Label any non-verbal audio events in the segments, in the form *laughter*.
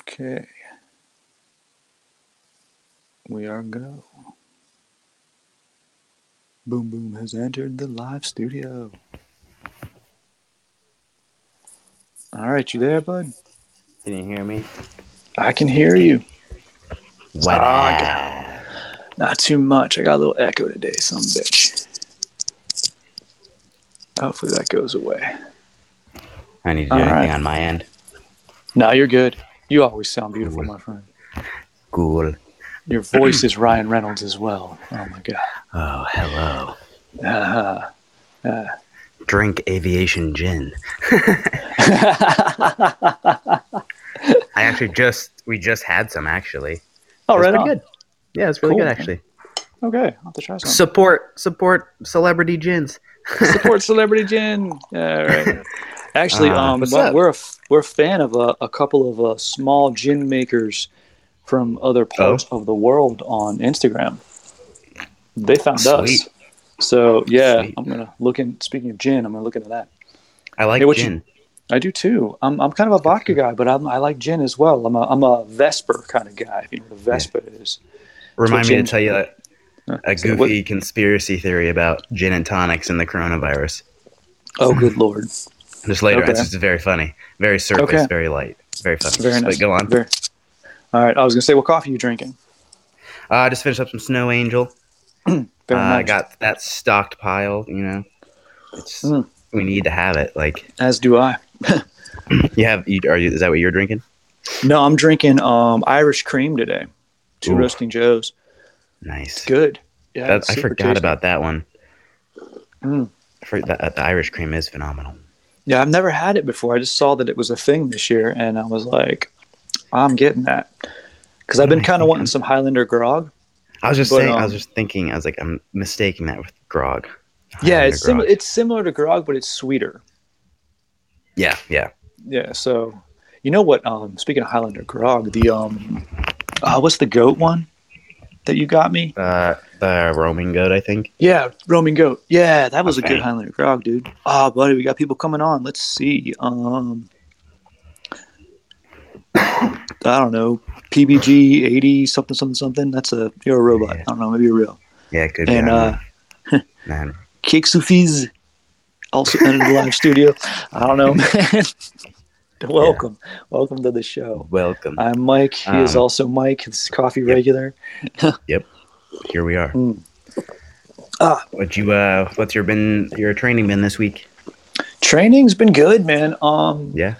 Okay. We are go. Boom Boom has entered the live studio. All right, you there, bud? Can you hear me? I can hear you. What? Ah, I got- Not too much. I got a little echo today, some bitch. Hopefully that goes away. I need to do All anything right. on my end. No, you're good. You always sound beautiful, my friend. Cool. Your voice is Ryan Reynolds as well. Oh my god. Oh, hello. Uh, Drink aviation gin. *laughs* I actually just we just had some actually. oh, right on. good. Yeah, it's really Cool. good actually. Okay, I'll have to try some. Support support celebrity gins. Support *laughs* Celebrity Gin. Yeah, right. *laughs* Actually, Uh, um, well, we're a, we're a fan of a, a couple of uh, small gin makers from other parts Oh. of the world on Instagram. They found Sweet. us. So yeah, Sweet. I'm gonna look in. Speaking of gin, I'm gonna look into that. I like Hey, what you- gin. I do too. I'm, I'm kind of a vodka guy, but I'm, I like gin as well. I'm a, I'm a Vesper kind of guy. If you know what a Vesper is. Remind me to tell you a, a So what- goofy conspiracy theory about gin and tonics and the coronavirus. Oh, good lord. Just later, Okay. it's just very funny, very surface, Okay. very light, very funny. Very nice. But go on. Very- All right. I was gonna say, what coffee are you drinking? Uh, I just finished up some Snow Angel. *clears throat* Very Uh, I nice. got that stocked pile. You know, it's Mm. we need to have it. Like *clears throat* As do I. *clears throat* you have, you, are you? Is that what you're drinking? No, I'm drinking um, Irish cream today. Two Ooh. roasting joes. Nice. Good. Yeah, That, it's I forgot tasty. about that one. Mm. Forgot that the Irish cream is phenomenal. Yeah, I've never had it before. I just saw that it was a thing this year, and I was like, I'm getting that because I've been kind of wanting some Highlander grog. I was just But, saying. I um, was just thinking. I was like, I'm mistaking that with grog. Yeah, it's similar. It's similar to grog, but it's sweeter. Yeah, yeah. Yeah. So, you know what? Um, speaking of Highlander grog, the um, uh, what's the goat one that you got me? Uh, the roaming goat, I think. Yeah, roaming goat. Yeah, that was a good Highlander grog, dude. Ah, buddy, we got people coming on. Let's see. Um, I don't know. PBG eighty something something something. That's a you're a robot. Yeah. I don't know. Maybe you're real. Yeah, it could be. And I uh, man, *laughs* Cake Sufiz also entered the live studio. I don't know, *laughs* man. *laughs* Welcome, welcome to the show. welcome. I'm Mike. He is Um, also Mike. This is coffee regular. *laughs* Yep. Here we are. Mm. Ah. What you? Uh, what's your been your training been this week? Training's been good, man. Um, Yeah.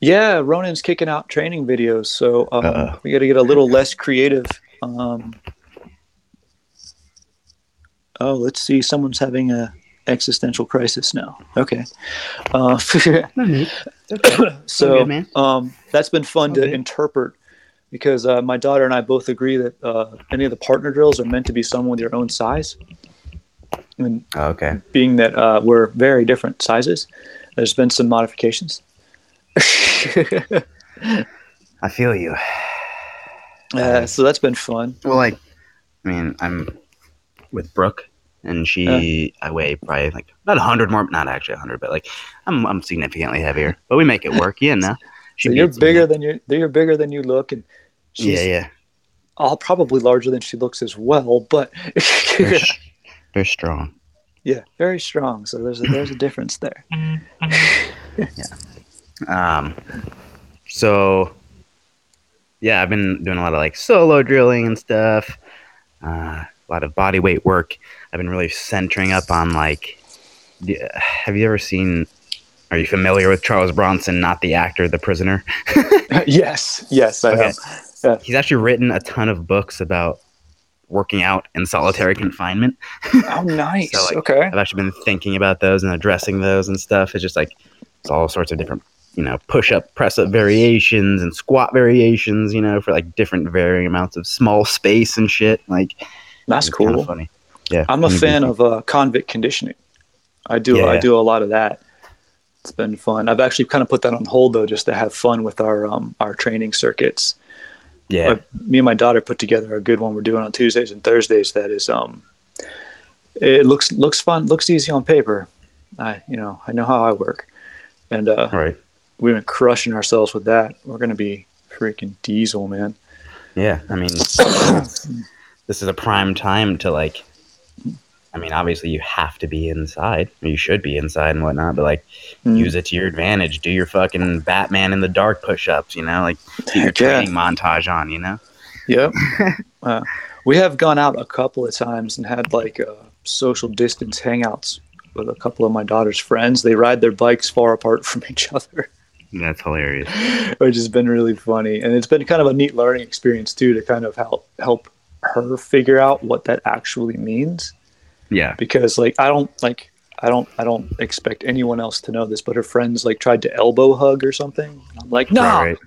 Yeah, Ronan's kicking out training videos, so um, we got to get a little less creative. Um, oh, let's see. Someone's having a existential crisis now. Okay. Uh, *laughs* so good, um, that's been fun to Okay. interpret because uh, my daughter and I both agree that uh, any of the partner drills are meant to be someone with your own size. And okay. being that uh, we're very different sizes, there's been some modifications. *laughs* I feel you. Uh, so that's been fun. Well, like, I mean, I'm with Brooke, and she, I weigh probably like not a hundred more, not actually a hundred, but like, I'm I'm significantly heavier, but we make it work. Yeah, no. *laughs* She So you're me. bigger than you. You're bigger than you look, and she's Yeah, yeah. all probably larger than she looks as well. But They're, *laughs* they're strong. yeah, very strong. So there's a, there's a *laughs* difference there. Yeah. Um, so yeah, I've been doing a lot of like solo drilling and stuff. Uh, a lot of body weight work. I've been really centering up on like. Have you ever seen? Are you familiar with Charles Bronson, not the actor, the prisoner? *laughs* *laughs* yes, yes, I Okay. am. He's actually written a ton of books about working out in solitary confinement. Oh, *laughs* nice. So, like, okay. I've actually been thinking about those and addressing those and stuff. It's just like it's all sorts of different, you know, push up, press up variations and squat variations, you know, for like different varying amounts of small space and shit. Like That's it's kinda cool. funny. Yeah, I'm a fan of uh, convict conditioning. I do. Yeah. I do a lot of that. It's been fun. I've actually kind of put that on hold though, just to have fun with our um, our training circuits. yeah, me and my daughter put together a good one we're doing on Tuesdays and Thursdays. That is, um, it looks looks fun, looks easy on paper. I you know I know how I work, and uh, right. we've been crushing ourselves with that. We're going to be freaking diesel, man. Yeah, I mean, *coughs* this is a prime time to like. I mean, obviously, you have to be inside. You should be inside and whatnot, but like, Mm. use it to your advantage. Do your fucking Batman in the dark push-ups. You know, like get your yeah. training montage on. You know. Yep. *laughs* uh, we have gone out a couple of times and had like uh, social distance hangouts with a couple of my daughter's friends. They ride their bikes far apart *laughs* from each other, That's hilarious. *laughs* which has been really funny. And it's been kind of a neat learning experience too to kind of help help her figure out what that actually means. Yeah. Because like I don't like I don't I don't expect anyone else to know this, but her friends like tried to elbow hug or something. I'm like, no, Right, right.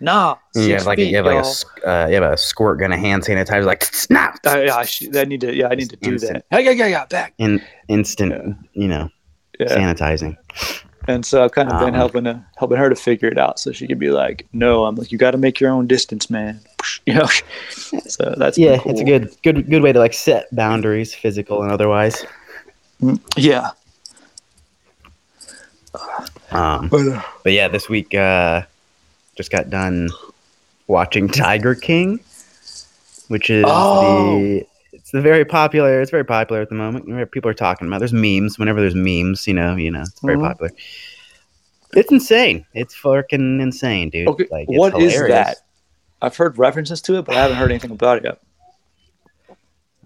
nah. And You have like a, you have like a y'all." uh, you have a squirt gun, a hand sanitizer, like snap. I, I, sh- I need to yeah I need to do Instant. that. Hey, yeah, yeah, yeah, back. in instant, Yeah. you know, Yeah. sanitizing. And so I've kind of been Um, helping to, helping her to figure it out, so she could be like, "No, I'm like, you got to make your own distance, man." *laughs* You know, *laughs* so that's Yeah, cool. it's a good good good way to like set boundaries, physical and otherwise. yeah. Um, But uh, but yeah, this week uh, just got done watching Tiger King, which is Oh. the it's very popular. It's very popular at the moment. People are talking about. There's memes. Whenever there's memes, you know, you know, it's very Mhm. popular. It's insane. It's fucking insane, dude. okay, Like, what is hilarious. that? I've heard references to it, but I haven't heard anything about it yet.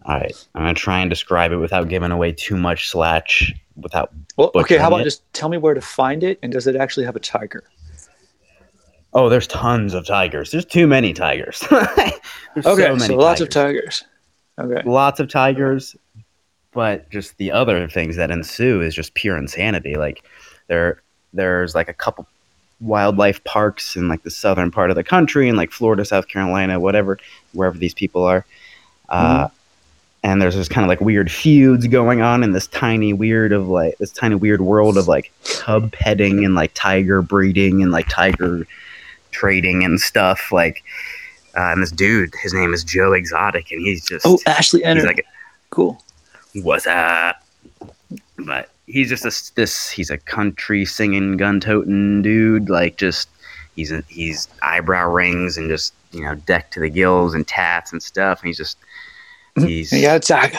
All right, I'm gonna try and describe it without giving away too much slash without. Well, okay, how about it. just tell me where to find it, and does it actually have a tiger? Oh, there's tons of tigers. There's too many tigers. *laughs* Okay, so so, many lots of tigers. Okay. lots of tigers, but just the other things that ensue is just pure insanity. Like there, there's like a couple wildlife parks in like the southern part of the country, in like Florida, South Carolina, whatever, wherever these people are. Uh, and there's this kind of like weird feuds going on in this tiny weird of like this tiny weird world of like cub petting and like tiger breeding and like tiger trading and stuff like uh, and this dude his name is joe exotic and he's just Oh, Ashley he's like cool. what's up but he's just a, this he's a country singing gun toting dude like just he's a, he's eyebrow rings and just you know decked to the gills and tats and stuff and he's just he's You got a tiger.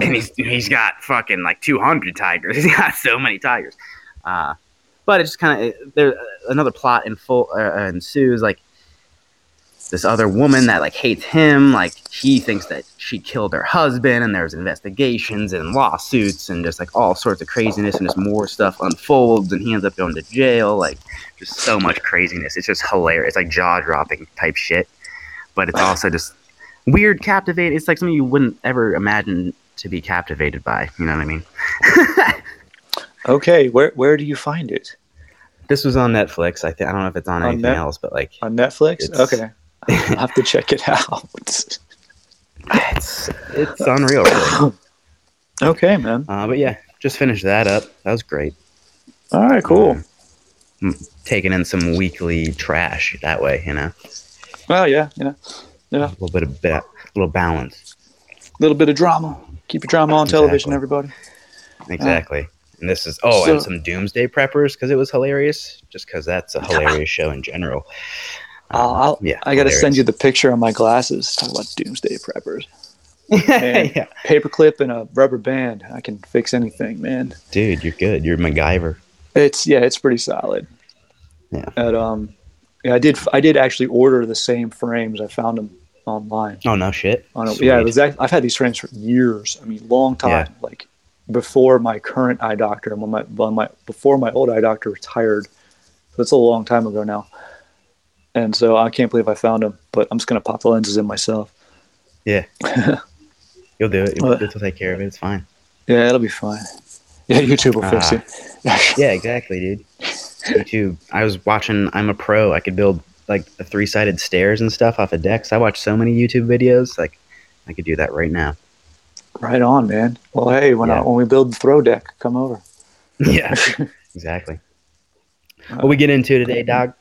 and he's he's got fucking like 200 tigers. *laughs* He's got so many tigers. Uh, but it's just kind of there. Another plot in full uh, ensues. Like this other woman that like hates him. Like he thinks that she killed her husband, and there's investigations and lawsuits and just like all sorts of craziness, and just more stuff unfolds, and he ends up going to jail. Like just so much craziness. It's just hilarious. It's like jaw dropping type shit. But it's also just weird, captivating. It's like something you wouldn't ever imagine to be captivated by. You know what I mean? *laughs* Okay, where where do you find it? This was on Netflix. I think I don't know if it's on, On anything Net- else, but like On Netflix? Okay. I'll have to check it out. it's it's unreal. Really. okay, man. Uh, but yeah, just finished that up. That was great. All right, cool. Um, taking in some weekly trash that way, you know, Well, yeah, you know, yeah. a little bit of ba- little balance. A little bit of drama. Keep your drama on television, everybody. Exactly. And this is oh, and some Doomsday Preppers because it was hilarious. Just because that's a *laughs* hilarious show in general. I'll, I'll, yeah, I got to send you the picture of my glasses. Talk about doomsday preppers. *laughs* Yeah, Paperclip and a rubber band. I can fix anything, man. dude, you're good. You're MacGyver. It's yeah, it's pretty solid. Yeah. And, um, yeah, I did. I did actually order the same frames. I found them online. Oh no, shit. On a, yeah, it was. act- I've had these frames for years. I mean, long time. Yeah. Like before my current eye doctor, and when my, when my before my old eye doctor retired. So it's a long time ago now. And so I can't believe I found them. But I'm just gonna pop the lenses in myself. Yeah. *laughs* You'll do it. You'll, you'll take care of it. It's fine. Yeah, it'll be fine. Yeah, YouTube will fix Ah. it. Yeah, exactly, dude. YouTube. I was watching. I'm a pro. I could build like the three sided stairs and stuff off of decks. I watch so many YouTube videos. Like, I could do that right now. Right on, man. Well, hey, when I, when we build the throw deck, come over. *laughs* Yeah, *laughs* exactly. What we get into today, dog?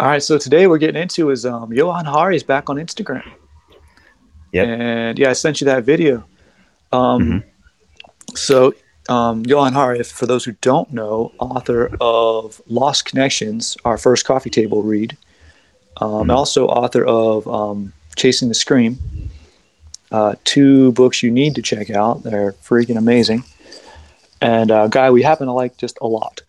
All right, so today we're getting into is um, Johan Hari is back on Instagram. Yep. And yeah, I sent you that video. Um, Mhm. So um, Johan Hari, for those who don't know, author of Lost Connections, our first coffee table read, Um, Mhm. Also, author of um, Chasing the Scream. Uh, two books you need to check out. They're freaking amazing. And a guy we happen to like just a lot.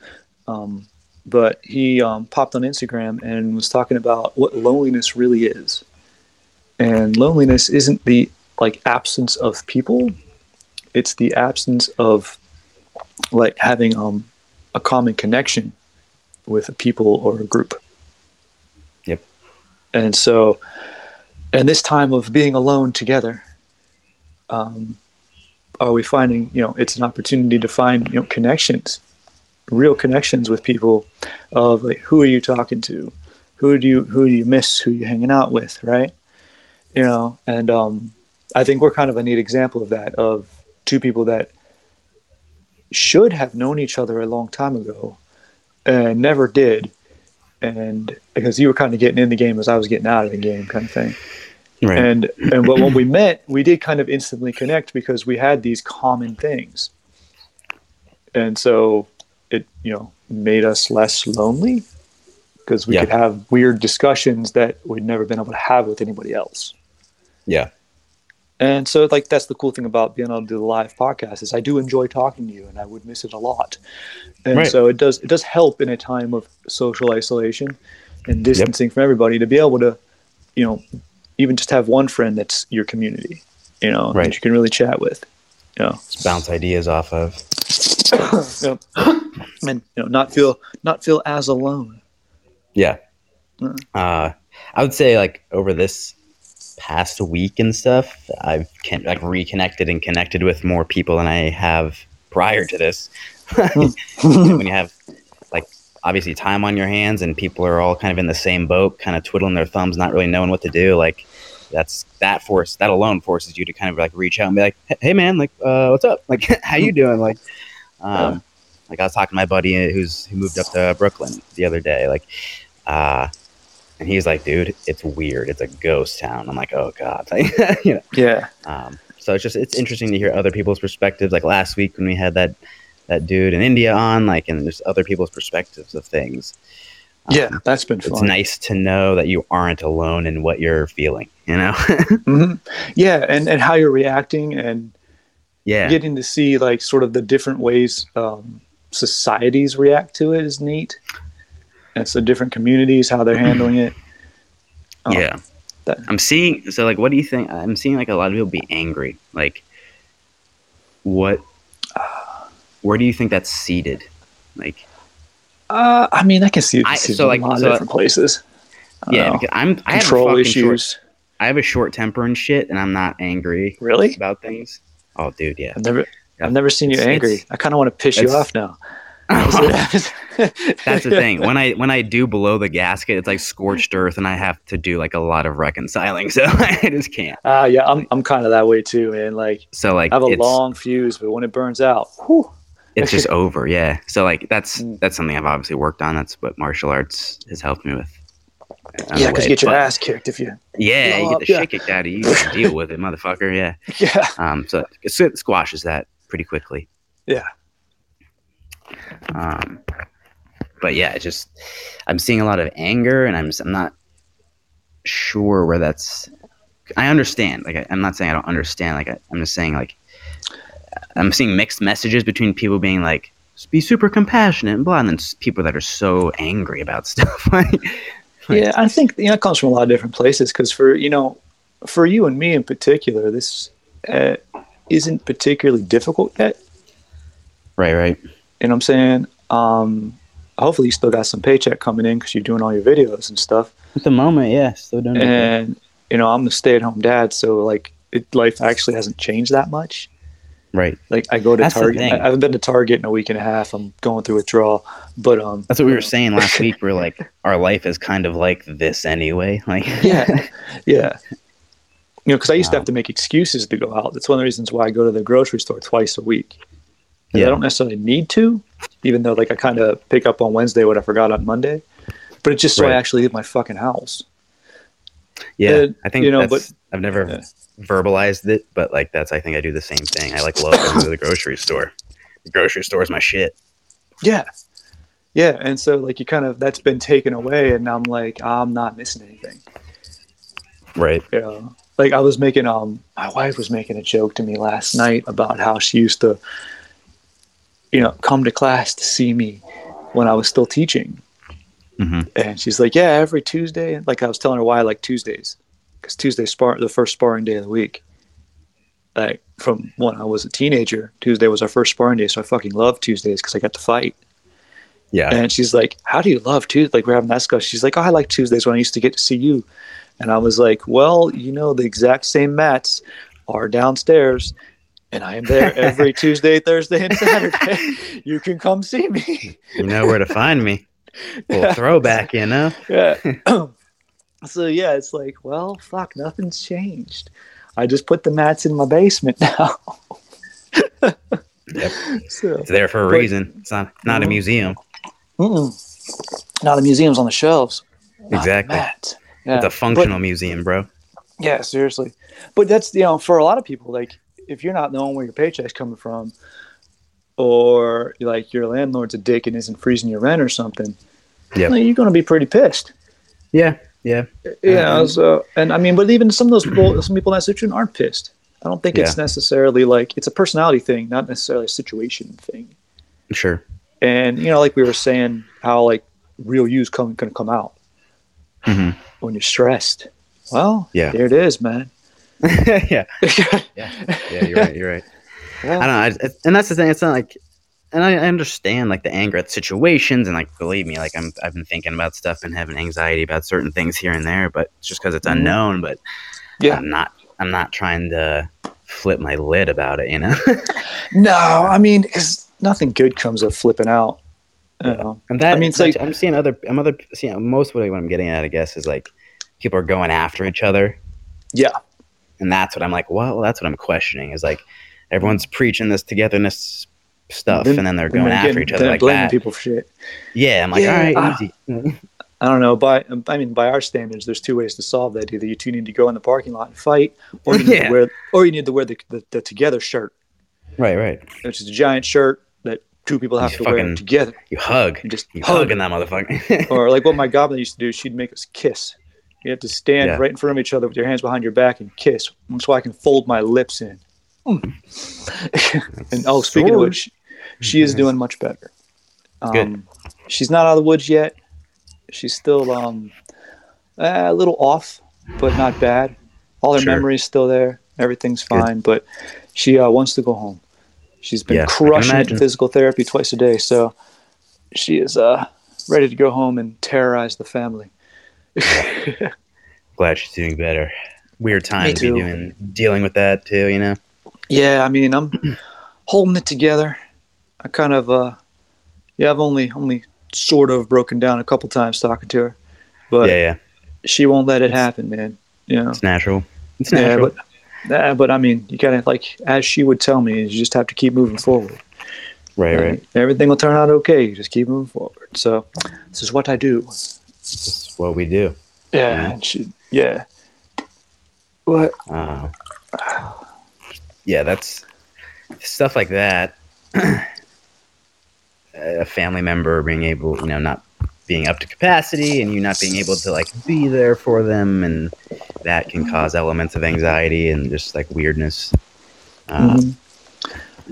But he um, popped on Instagram and was talking about what loneliness really is. And loneliness isn't the like absence of people; it's the absence of like having um, a common connection with a people or a group. Yep. And so, and this time of being alone together, um, are we finding you know it's an opportunity to find you know connections, real connections with people, of like who are you talking to, who do you who do you miss, who you hanging out with, right? You know, and um, I think we're kind of a neat example of that of two people that should have known each other a long time ago and never did. And because you were kind of getting in the game as I was getting out of the game kind of thing. Right. and and but when we met we did kind of instantly connect because we had these common things. And so it you know made us less lonely because we Yeah. could have weird discussions that we'd never been able to have with anybody else yeah. and so, like, that's the cool thing about being able to do the live podcast is I do enjoy talking to you, and I would miss it a lot. And Right. so it does it does help in a time of social isolation and distancing from everybody to be able to, you know, even just have one friend that's your community, you know, Right. that you can really chat with, you know, Just bounce ideas off of. *coughs* know, and you know, not feel not feel as alone. Yeah. Mm. Uh, I would say like over this past week and stuff, I've can, like reconnected and connected with more people than I have prior to this. *laughs* when you have like obviously time on your hands and people are all kind of in the same boat, kind of twiddling their thumbs, not really knowing what to do, like that's that force that alone forces you to kind of like reach out and be like, hey man, like uh, what's up? Like *laughs* how you doing? Like um, Yeah. Like I was talking to my buddy who's who moved up to Brooklyn the other day, like uh and he's like, dude, it's weird. It's a ghost town. I'm like, oh god, *laughs* *laughs* you know. Yeah, Um, so it's just it's interesting to hear other people's perspectives. Like last week when we had that that dude in India on, like, and there's other people's perspectives of things. Um, yeah, that's been it's nice to know that you aren't alone in what you're feeling. You know? *laughs* hmm Yeah, and and how you're reacting and yeah, getting to see like sort of the different ways um, societies react to it is neat. And so different communities, how they're handling it. Um, yeah. that- I'm seeing. So, like, what do you think? I'm seeing like a lot of people be angry. Like, what? Where do you think that's seated? Like, Uh, I mean, I can see it I- so, like- a lot so- of different places. I yeah, because I'm I control issues. Short, I have a short temper and shit, and I'm not angry Really? about things. Oh, dude, yeah. I've never, Yeah. I've never seen you It's- angry. it's- I kind of want to piss you off now. *laughs* That's the thing. When I when I do below the gasket, it's like *laughs* scorched earth, and I have to do like a lot of reconciling. *laughs* So I just can't. Ah, yeah, I'm, I'm kind of that way too, man. Like, So like I have a long fuse, but when it burns out, whew, it's just over. Yeah. So like that's Mm. that's something I've obviously worked on. That's what martial arts has helped me with. yeah, because you get your But- ass kicked if you, Yeah, you get the yeah. shit kicked out of you. You deal with it, motherfucker. Yeah. yeah, Um. So it squashes that pretty quickly. yeah, Um, but yeah, just I'm seeing a lot of anger, and I'm I'm not sure where that's. I understand. Like I, I'm not saying I don't understand. Like I, I'm just saying like I'm seeing mixed messages between people being like be super compassionate and blah, and then people that are so angry about *laughs* stuff. Like- yeah. I think you know it comes from a lot of different places. Because for you know, for you and me in particular, this uh, isn't particularly difficult yet. right, right. You know what I'm saying? Um, hopefully, you still got some paycheck coming in because you're doing all your videos and stuff. At the moment, yeah, still doing And you know, I'm a stay-at-home dad, so like, it, life actually hasn't changed that much. right. Like, I go to That's Target. I, I haven't been to Target in a week and a half. I'm going through withdrawal, but um, That's what we were saying last *laughs* week. We're like, our life is kind of like this anyway. Like, yeah, *laughs* yeah. You know, because I used to have to make excuses to go out. That's one of the reasons why I go to the grocery store twice a week. Yeah. I don't necessarily need to, even though like I kind of pick up on Wednesday what I forgot on Monday. But it's just so I actually leave my fucking house. Yeah, Uh, I think you know, but I've never Yeah. verbalized it, but like that's I think I do the same thing. I like love going to the grocery store. The grocery store is my shit. Yeah, yeah, and so like you kind of that's been taken away, and I'm like I'm not missing anything. Right. You know, like I was making um my wife was making a joke to me last night about how she used to, you know, come to class to see me when I was still teaching, hmm and she's like, yeah, every Tuesday. Like I was telling her why I like Tuesdays, because Tuesday's spar the first sparring day of the week. Like from when I was a teenager, Tuesday was our first sparring day, so I fucking love Tuesdays because I got to fight. Yeah. And she's like, "How do you love Tuesdays?" Like we're having that discussion. She's like, "Oh, I like Tuesdays when I used to get to see you." And I was like, "Well, you know, the exact same mats are downstairs, and I am there *laughs* every Tuesday, Thursday, and Saturday. *laughs* you can come see me." you know where to find me. *laughs* Little Yeah. throwback, you know. Yeah. *clears throat* *clears throat* so yeah, it's like, well, fuck, nothing's changed. I just put the mats in my basement now. Yep. So, It's there for a But- reason. It's not not a Mhm. museum. mm-mm. now the museum's on the shelves. the Exactly. mat. Yeah. It's a But- functional museum, bro. Yeah, seriously. But that's you know, for a lot of people, like if you're not knowing where your paycheck's coming from, or like your landlord's a dick and isn't freezing your rent or something, Yep. like, you're gonna be pretty pissed. Yeah. Yeah. Yeah. Mhm. So, and I mean, but even some of those people, some people in that situation aren't pissed. I don't think it's necessarily like it's a personality thing, not necessarily a situation thing. Sure. And you know, like we were saying, how like real you's come gonna come out hmm when you're stressed. Well, Yeah. there it is, man. *laughs* yeah. *laughs* Yeah. Yeah. You're right. You're right. I don't know. I, and that's the thing. It's not like, and I, I understand like the anger at situations, and like believe me, like I'm I've been thinking about stuff and having anxiety about certain things here and there, but it's just because it's Mhm. unknown. But Yeah. I'm not I'm not trying to flip my lid about it. You know. *laughs* No, I mean, because nothing good comes of flipping out. Know? And that I mean, like I'm seeing other I'm other seeing uh, most what, I'm getting at, I guess, is like people are going after each other, Yeah, and that's what I'm like. Well, that's what I'm questioning. Is like everyone's preaching this togetherness stuff, Then- and then they're going then after getting- each other like blaming that. people for shit. Yeah, I'm like, Yeah, all right, easy. *laughs* I don't know. By um, I mean, by our standards, there's two ways to solve that. Either you two need to go in the parking lot and fight, or you need *laughs* Yeah. to wear, or you need to wear the, the, the together shirt, right, right. which is a giant shirt two people have to wear fucking- together. You hug. You just You hug. hugging that motherfucker. *laughs* or like what my *laughs* goblin used to do, she'd make us kiss. You have to stand Yeah. right in front of each other with your hands behind your back and kiss, so I can fold my lips in. *laughs* and oh, speaking of which, she is doing much better. Um, Good. She's not out of the woods yet. She's still um, eh, a little off, but not bad. All her Sure. memory's still there. Everything's Good. fine, but she uh, wants to go home. She's been Yeah, crushing it in imagine. physical therapy twice a day, so she is uh, ready to go home and terrorize the family. *laughs* Glad she's doing better. Weird time to be doing dealing with that too. You know. Yeah, I mean, I'm *clears throat* holding it together. I kind of, uh, yeah, I've only only sort of broken down a couple times talking to her, but yeah, yeah. she won't let it happen, man. You know, It's natural. It's yeah, natural. but uh, but I mean, you gotta like as she would tell me, you just have to keep moving forward. right, right. Everything will turn out okay. You just keep moving forward. So this is what I do. This is what we do. Yeah, Yeah. and she, yeah. What? Uh, yeah, that's stuff like that. *clears throat* a family member being able, you know, not being up to capacity and you not being able to like be there for them, and that can cause elements of anxiety and just like weirdness uh, Mhm.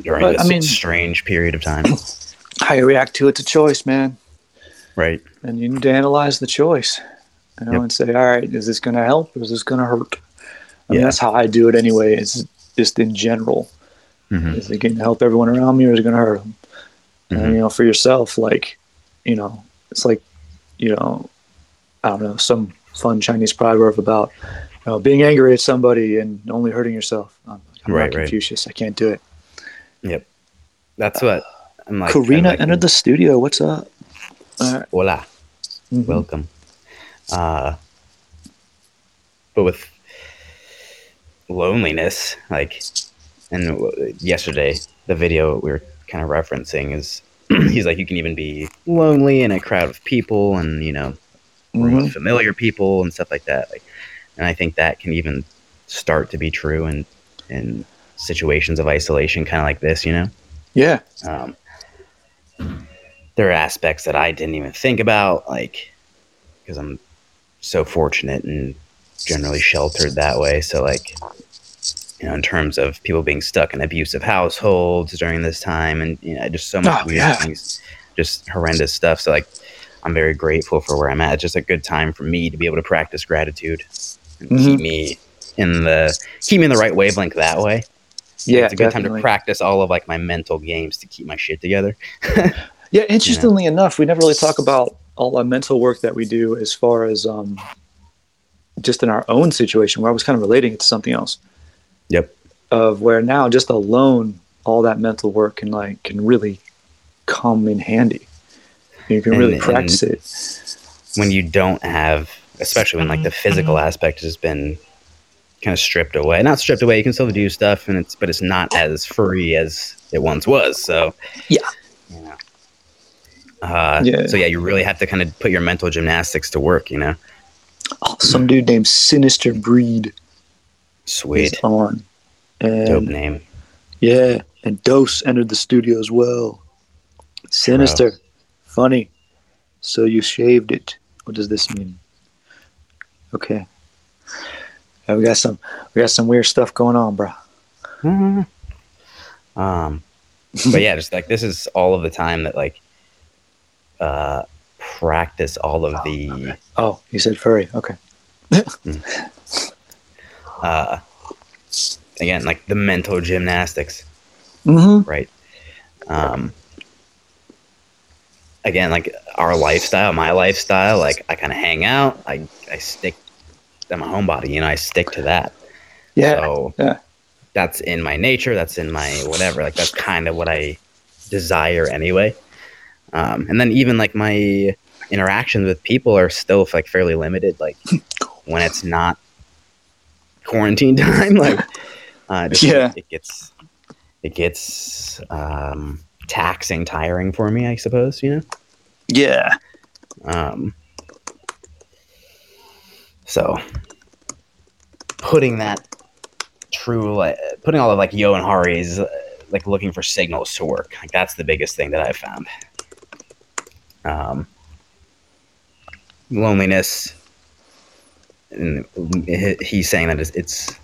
during But, this I mean- strange period of time. *clears throat* How you react to it's a choice, man. right. and you need to analyze the choice you know Yep. and say all right is this going to help or is this going to hurt I mean, Yeah. that's how i do it anyway it's just in general hmm is it going to help everyone around me or is it going to hurt them Mhm. and you know for yourself like you know it's like you know i don't know some fun chinese proverb about you know being angry at somebody and only hurting yourself i'm, I'm Right, not right. confucius i can't do it Yep. That's what I'm like. karina like- entered the studio what's up right. Hola. Mhm. welcome. Uh, but with loneliness, like, and yesterday, the video we were kind of referencing is *clears throat* he's like, you can even be lonely in a crowd of people and, you know, Mhm. with familiar people and stuff like that. Like, and I think that can even start to be true in, in situations of isolation, kind of like this, you know? yeah Um, there are aspects that I didn't even think about, like because I'm so fortunate and generally sheltered that way. So like you know, in terms of people being stuck in abusive households during this time, and you know, just so much Oh, weird yeah. things, just horrendous stuff. So like, I'm very grateful for where I'm at. It's just a good time for me to be able to practice gratitude and Mhm. keep me in the keep me in the right wavelength that way. Yeah, it's a good time to practice all of like my mental games to keep my shit together. *laughs* Yeah, interestingly enough, we never really talk about all our mental work that we do as far as um, just in our own situation, where I was kind of relating it to something else. Yep. Of where now, just alone, all that mental work can like can really come in handy. You can And- really practice it. when you don't have, especially when like the physical Mm-hmm. aspect has been kind of stripped away. Not stripped away. You can still do stuff, and it's but it's not as free as it once was. So Yeah. you know. Uh, Yeah. So yeah, you really have to kind of put your mental gymnastics to work. You know. Oh, some dude named Sinister Breed Sweet. is on, Dope name. yeah, and Dose entered the studio as well. Sinister, funny. So you shaved it. What does this mean? Okay. Yeah, we got some we got some weird stuff going on, bro. *laughs* Um, but yeah, just like this is all of the time that like uh practice all of the Oh, you said furry. Okay. *laughs* uh again like the mental gymnastics Mm-hmm. right um again like our lifestyle my lifestyle like i kind of hang out i i stick i'm a homebody you know i stick to that Yeah. so yeah. that's in my nature that's in my whatever like that's kind of what i desire anyway um and then even like my interactions with people are still like fairly limited like *laughs* when it's not quarantine time *laughs* like uh just, Yeah. it gets it gets um taxing tiring for me i suppose you know Yeah. um, so putting that true, like, putting all of like Johan Hari's, uh, like looking for signals to work. Like that's the biggest thing that I've found. Um, loneliness. And he's saying that it's,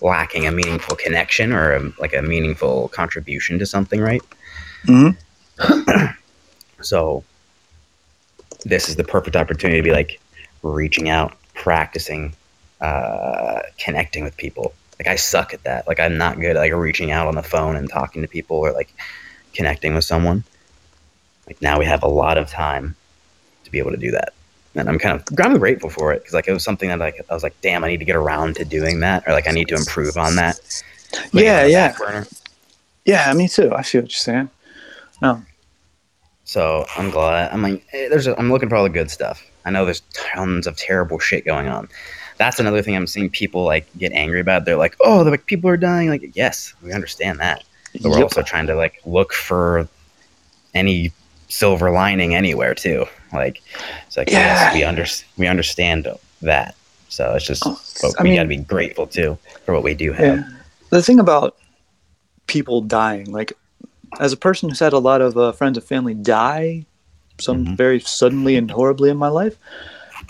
lacking a meaningful connection or a, like a meaningful contribution to something, right? Mm-hmm. *clears throat* So this is the perfect opportunity to be like reaching out, practicing, uh, connecting with people. Like I suck at that. Like I'm not good at like reaching out on the phone and talking to people or like connecting with someone. Like now we have a lot of time to be able to do that. And I'm kind of I'm grateful for it because like it was something that like I was like, damn, I need to get around to doing that or like I need to improve on that. It Yeah, on yeah. burner. Yeah, me too. I see what you're saying. No. So I'm glad. I'm like, eh, there's. A, I'm looking for all the good stuff. I know there's tons of terrible shit going on. That's another thing I'm seeing people like get angry about. They're like, oh, they're like people are dying. Like, yes, we understand that, but we're Yep. also trying to like look for any silver lining anywhere too. Like, it's like Yeah. yes, we under we understand that. So it's just, Oh, but we got to be grateful too for what we do have. Yeah. The thing about people dying, like as a person who's had a lot of uh, friends and family die, some Mhm. very suddenly and horribly in my life,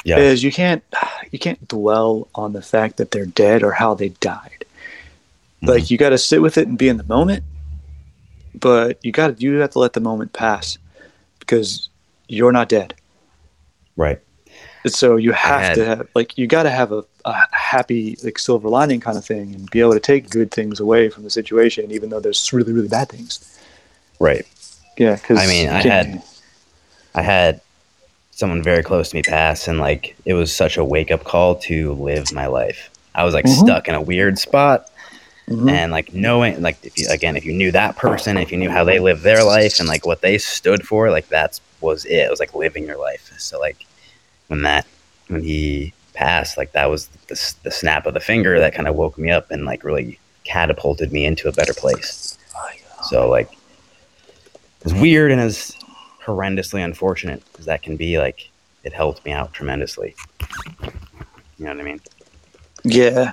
Yeah, is you can't you can't dwell on the fact that they're dead or how they died. Mhm. Like you got to sit with it and be in the moment, but you got to you have to let the moment pass because you're not dead. right. So you have had- to have like you got to have a, a happy like silver lining kind of thing and be able to take good things away from the situation, even though there's really really bad things. Right. Yeah, because I mean, I had- I had someone very close to me pass, and like it was such a wake up call to live my life. I was like Mhm. stuck in a weird spot, Mhm. and like knowing, like if you again, if you knew that person, if you knew how they lived their life, and like what they stood for, like that's was it. It was like living your life. So like when that when he passed, like that was the, the snap of the finger that kind of woke me up and like really catapulted me into a better place. So like as weird and as horrendously unfortunate as that can be, like it helped me out tremendously. You know what I mean? yeah,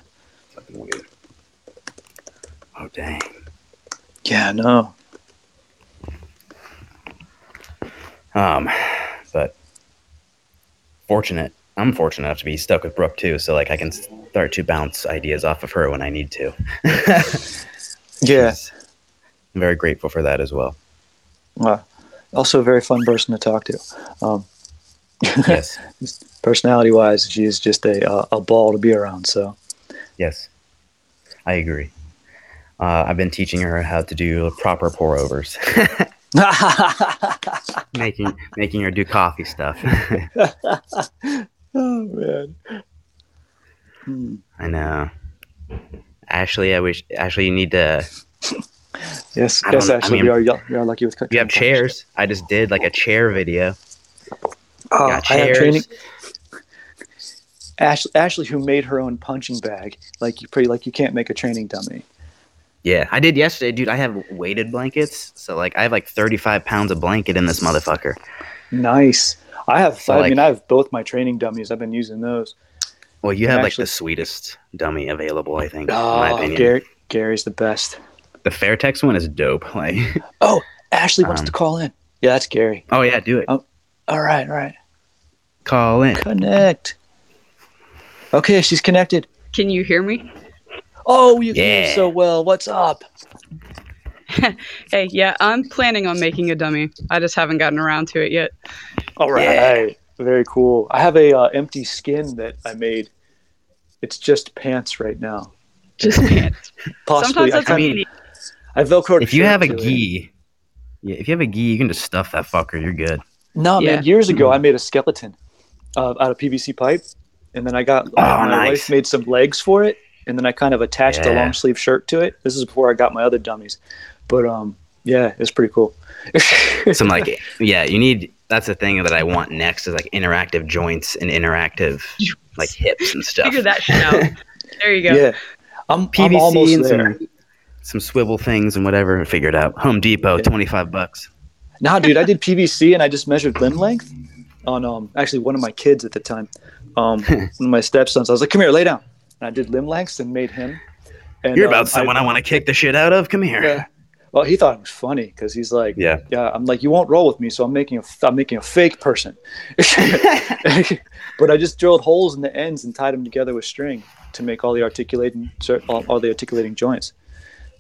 Fucking weird. Oh dang. yeah, no, Um, but fortunate. I'm fortunate enough to be stuck with Brooke too, so like I can start to bounce ideas off of her when I need to. *laughs* She's- I'm very grateful for that as well. Uh, also, a very fun person to talk to. Um, *laughs* Yes, personality wise, she is just a uh, a ball to be around. So yes, I agree. Uh, I've been teaching her how to do proper pour overs, *laughs* *laughs* making making her do coffee stuff. oh man. I know. Ashley, I wish Ashley, you need to. Yes, yes, don't- I mean- we are we are lucky with. You have chairs. I just did like a chair video. Oh, Got I have training. Ashley, Ashley, who made her own punching bag, like you pretty like you can't make a training dummy. Yeah, I did yesterday, dude. I have weighted blankets, so like I have like 35 pounds of blanket in this motherfucker. Nice. I have. So, I like- mean, I have both my training dummies. I've been using those. Well, you And have like actually- the sweetest dummy available, I think, in my Oh, opinion. Gary, Gary's the best. The Fairtex one is dope. *laughs* Like, Oh, Ashley wants Um, to call in. Yeah, that's Gary. oh yeah, do it. Oh, All right, all right. Call in. Connect. Okay, she's connected. Can you hear me? Oh, you can Yeah. hear so well. What's up? *laughs* Hey, yeah, I'm planning on making a dummy. I just haven't gotten around to it yet. All right. Very cool. I have a uh, empty skin that I made. It's just pants right now. Just *laughs* pants. Possibly. Sometimes I, that's all kinda- I velcroed. If you have a to gi, yeah, if you have a gi, you can just stuff that fucker. You're good. No, Yeah. man. Years ago, I made a skeleton uh, out of PVC pipe, and then I got Oh, my nice. wife made some legs for it, and then I kind of attached a Yeah. long sleeve shirt to it. This is before I got my other dummies, but um, yeah, it's pretty cool. *laughs* Some like, yeah, you need. That's the thing that I want next is like interactive joints and interactive like hips and stuff. Figure that shit out. *laughs* There you go. yeah, I'm, I'm almost and there. some some swivel things and whatever. Figured out. Home Depot, Yeah. twenty five bucks. Nah, dude, I did PVC and I just measured limb length on um actually one of my kids at the time, um *laughs* one of my stepsons. I was like, "Come here, lay down." And I did limb lengths and made him. And, You're um, about someone I, want to kick the shit out of. Come here. Yeah. Well, he thought it was funny because he's like, Yeah. yeah. I'm like, you won't roll with me, so I'm making a, I'm making a fake person. *laughs* but I just drilled holes in the ends and tied them together with string to make all the articulating, all, all the articulating joints.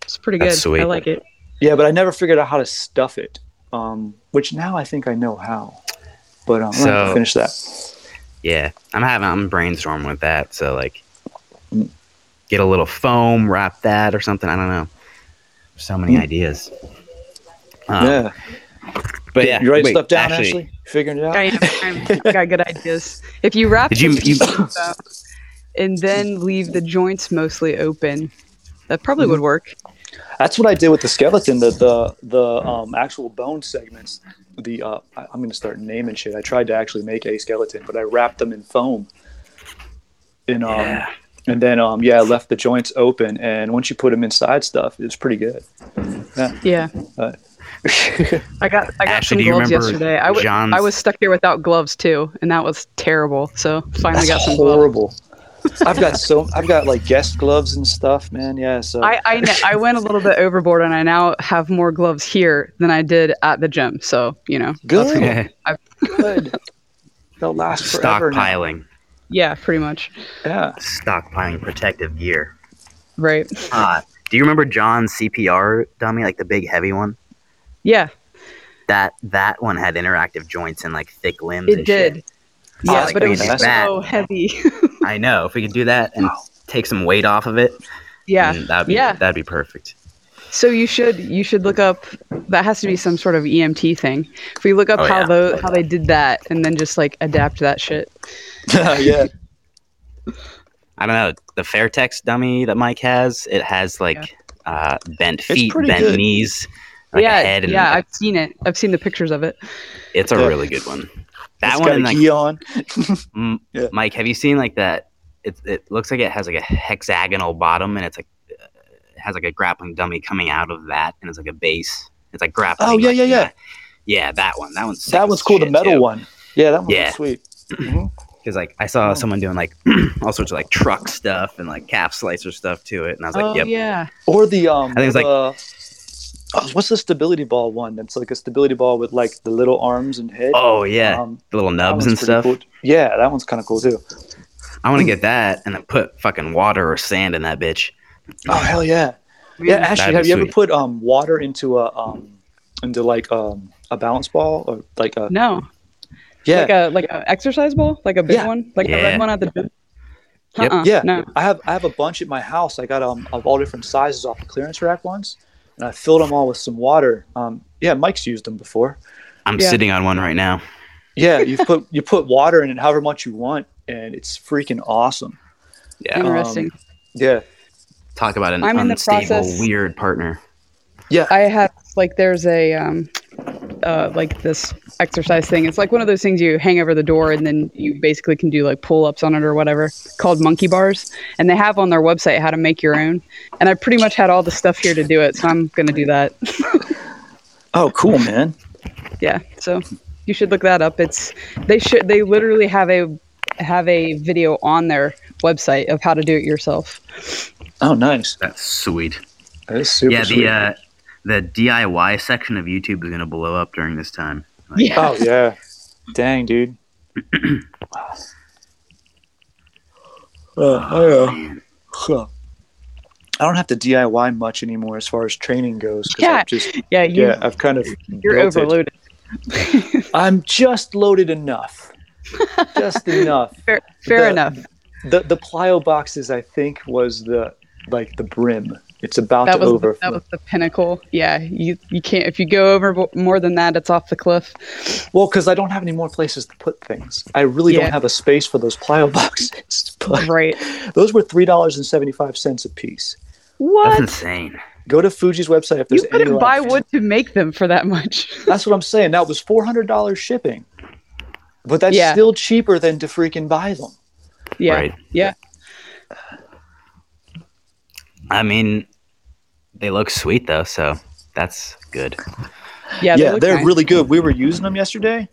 It's pretty good. Sweet. I like it. Yeah, but I never figured out how to stuff it. Um, which now I think I know how. But um, I'm gonna have to So- finish that. Yeah, I'm having I'm brainstorming with that. So like. Get a little foam, wrap that or something. I don't know. So many Mm. ideas. Um, yeah, but yeah, you write wait, stuff down, Ashley, Ashley? Figuring it out. I am. I'm, I got good ideas. If you wrap Did you- you- pieces and then leave the joints mostly open, that probably would work. That's what I did with the skeleton. The the the um, actual bone segments. The uh, I, I'm gonna start naming shit. I tried to actually make a skeleton, but I wrapped them in foam. In um, Yeah. And then um, yeah, I left the joints open, and once you put them inside stuff, it's pretty good. Yeah. Uh, *laughs* I got I got Ashley, some gloves yesterday. I was I was stuck here without gloves too, and that was terrible. So finally That's got some gloves. horrible. I've got so I've got like guest gloves and stuff, man. Yeah, so I I, kn- I went a little bit overboard, and I now have more gloves here than I did at the gym. So you know, good, Yeah. good. They'll last forever. now. Stockpiling, yeah, pretty much. Yeah. stockpiling protective gear. Right. Uh, do you remember John's CPR dummy, like the big heavy one? Yeah, That that one had interactive joints and like thick limbs. it and did. Shit. Yeah, like, but it was could so that. heavy. I know. If we could do that and take some weight off of it, yeah, that'd be yeah. that'd be perfect. So you should you should look up. That has to be some sort of EMT thing. If we look up Oh, how yeah. the how they did that, and then just like adapt that shit. *laughs* yeah. I don't know. The Fairtex dummy that Mike has, it has like uh, bent feet, bent good. knees, like yeah, a head, and yeah, I've seen it. I've seen the pictures of it. it's a Yeah. really good one. That It's one, got and a like key on. *laughs* M- Yeah. Mike, have you seen like that? It it looks like it has like a hexagonal bottom, and it's like it has like a grappling dummy coming out of that, and it's like a base. It's like grappling. Oh, yeah, like, yeah, yeah. yeah. That one. That one's That one's cool. The metal too. one. Yeah, that one's Yeah. sweet. *clears throat* Because like I saw Oh. someone doing like *clears throat* all sorts of like truck stuff and like calf slicer stuff to it, and I was like, oh yep. yeah, Or the um. I think it's like- the, Oh, what's the stability ball one? That's like a stability ball with like the little arms and head. Oh yeah, Um, the little nubs and stuff. cool. Yeah, that one's kind of cool too. I want *clears throat* to get that and then put fucking water or sand in that bitch. Oh hell yeah! Yeah, actually, That'd have be you ever put um water into a um into like um a balance ball or like a No, yeah like a like a exercise ball, like a big Yeah. one, like the Yeah. red one at the gym. Yep. Uh-uh, yeah no. I have I have a bunch at my house. I got um of all different sizes off the clearance rack once, and I filled them all with some water. Um yeah, Mike's used them before. I'm Yeah. sitting on one right now. Yeah, you put you put water in it however much you want, and it's freaking awesome. Yeah, Interesting. Yeah, talk about an I'm in the unstable, process- weird partner. yeah. I have like there's a um uh like this exercise thing. It's like one of those things you hang over the door and then you basically can do like pull ups on it or whatever called monkey bars. And they have on their website how to make your own. And I pretty much had all the stuff here to do it, so I'm gonna do that. *laughs* Oh, cool, man. yeah. So you should look that up. It's they should they literally have a have a video on their website of how to do it yourself. Oh, nice. That's sweet. That is super yeah, sweet. the uh, the DIY section of YouTube is gonna blow up during this time. Like, Yeah. Oh yeah. Dang, dude. *clears throat* uh, I, uh, huh. I don't have to DIY much anymore as far as training goes. Yeah. I've just Yeah, you yeah, I've kind of you're built it. overloaded. *laughs* I'm just loaded enough. just *laughs* enough. Fair, fair The- enough. The the plyo boxes I think was the like the brim. It's about That to was over. that was the pinnacle. Yeah, you you can't if you go over more than that, it's off the cliff. Well, because I don't have any more places to put things. I really Yeah. don't have a space for those plyo *laughs* boxes. But Right. those were three dollars and seventy five cents a piece. What? That's What? insane. Go to Fuji's website if there's You any couldn't buy left. wood to make them for that much. *laughs* That's what I'm saying. Now it was four hundred dollars shipping, but that's Yeah. still cheaper than to freaking buy them. yeah. Right. Yeah. I mean, they look sweet though, so that's good. Yeah. Yeah, they are nice. really good. We were using them yesterday,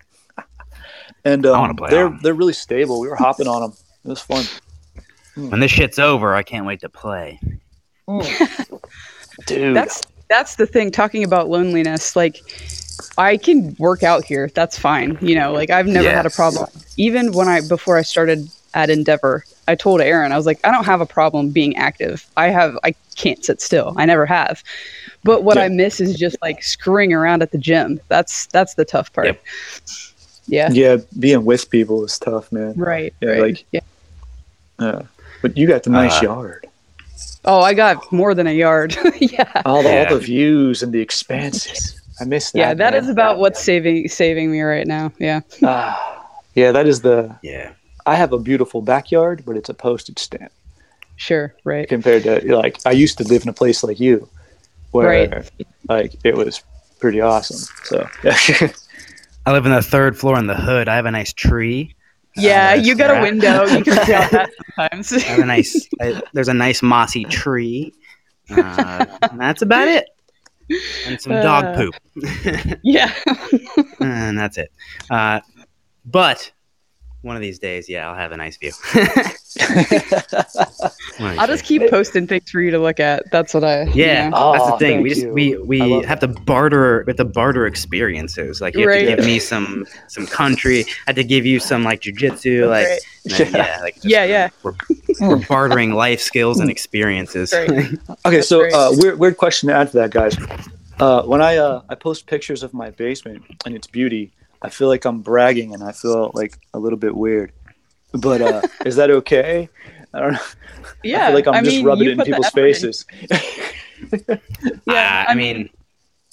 and um, wanna play they're on 'em. they're really stable. We were hopping on them. It was fun. *laughs* When this shit's over, I can't wait to play. *laughs* Dude, That's that's the thing. Talking about loneliness, like I can work out here. That's fine. You know, like I've never Yeah. had a problem. Even when I before I started at Endeavor, I told Aaron I was like, I don't have a problem being active. I have I can't sit still. I never have. But what Yeah. I miss is just like screwing around at the gym. That's that's the tough part. Yep. Yeah. yeah, being with people is tough, man. Right. Yeah, right. like- yeah. Yeah. But you got the nice Uh, yard. Oh, I got more than a yard. *laughs* yeah. All the, Yeah. all the views and the expanses. I miss that. Yeah, that man. is about what's saving saving me right now. Yeah. Ah, yeah, that is the. Yeah. I have a beautiful backyard, but it's a postage stamp Sure. Right. compared to like I used to live in a place like you, where Right. like it was pretty awesome. So *laughs* I live in the third floor in the hood. I have a nice tree. Yeah, Uh, you got a window. You can see out that *laughs* sometimes. I have a nice. I, there's a nice mossy tree. Uh, and that's about it. And some dog Uh. poop. *laughs* yeah. and that's it. Uh, but one of these days, yeah, I'll have a nice view. One of these I'll just keep posting things for you to look at. That's what I. you Yeah, know. that's the thing. We just you. we we love have to barter. with the barter experiences. Like you have Right. to give me some some country. I have to give you some like jujitsu. Like Right. and then, Yeah. yeah, like just- Yeah, yeah. we're bartering life skills and experiences. Right. *laughs* okay, That's so uh, weird weird question to add to that, guys. Uh, when I uh, I post pictures of my basement and its beauty, I feel like I'm bragging and I feel like a little bit weird. But uh, *laughs* is that okay? I don't know. Yeah. I feel like I'm I just mean, rubbing it in people's effort in. faces. *laughs* Yeah, Uh, I mean,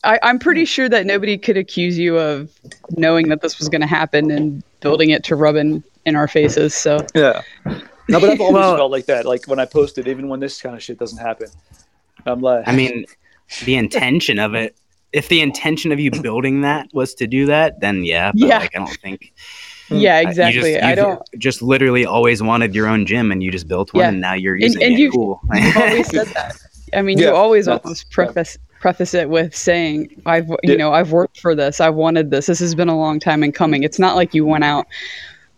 I, I'm pretty sure that nobody could accuse you of knowing that this was going to happen and building it to rub in, in our faces. So Yeah. No, but I've always Well- felt like that. Like when I posted, even when this kind of shit doesn't happen, I'm like, I mean, the intention of it. If the intention of you building that was to do that, then yeah. But Yeah. like, I don't think. Hmm. yeah, uh, I- you exactly. just, I don't. just literally always wanted your own gym, and you just built one, Yeah. and now you're using and it. you- cool. *laughs* You've always said that. I mean, Yeah, you always that's- almost preface preface it with saying, "I've Yeah. you know I've worked for this. I've wanted this. This has been a long time in coming. It's not like you went out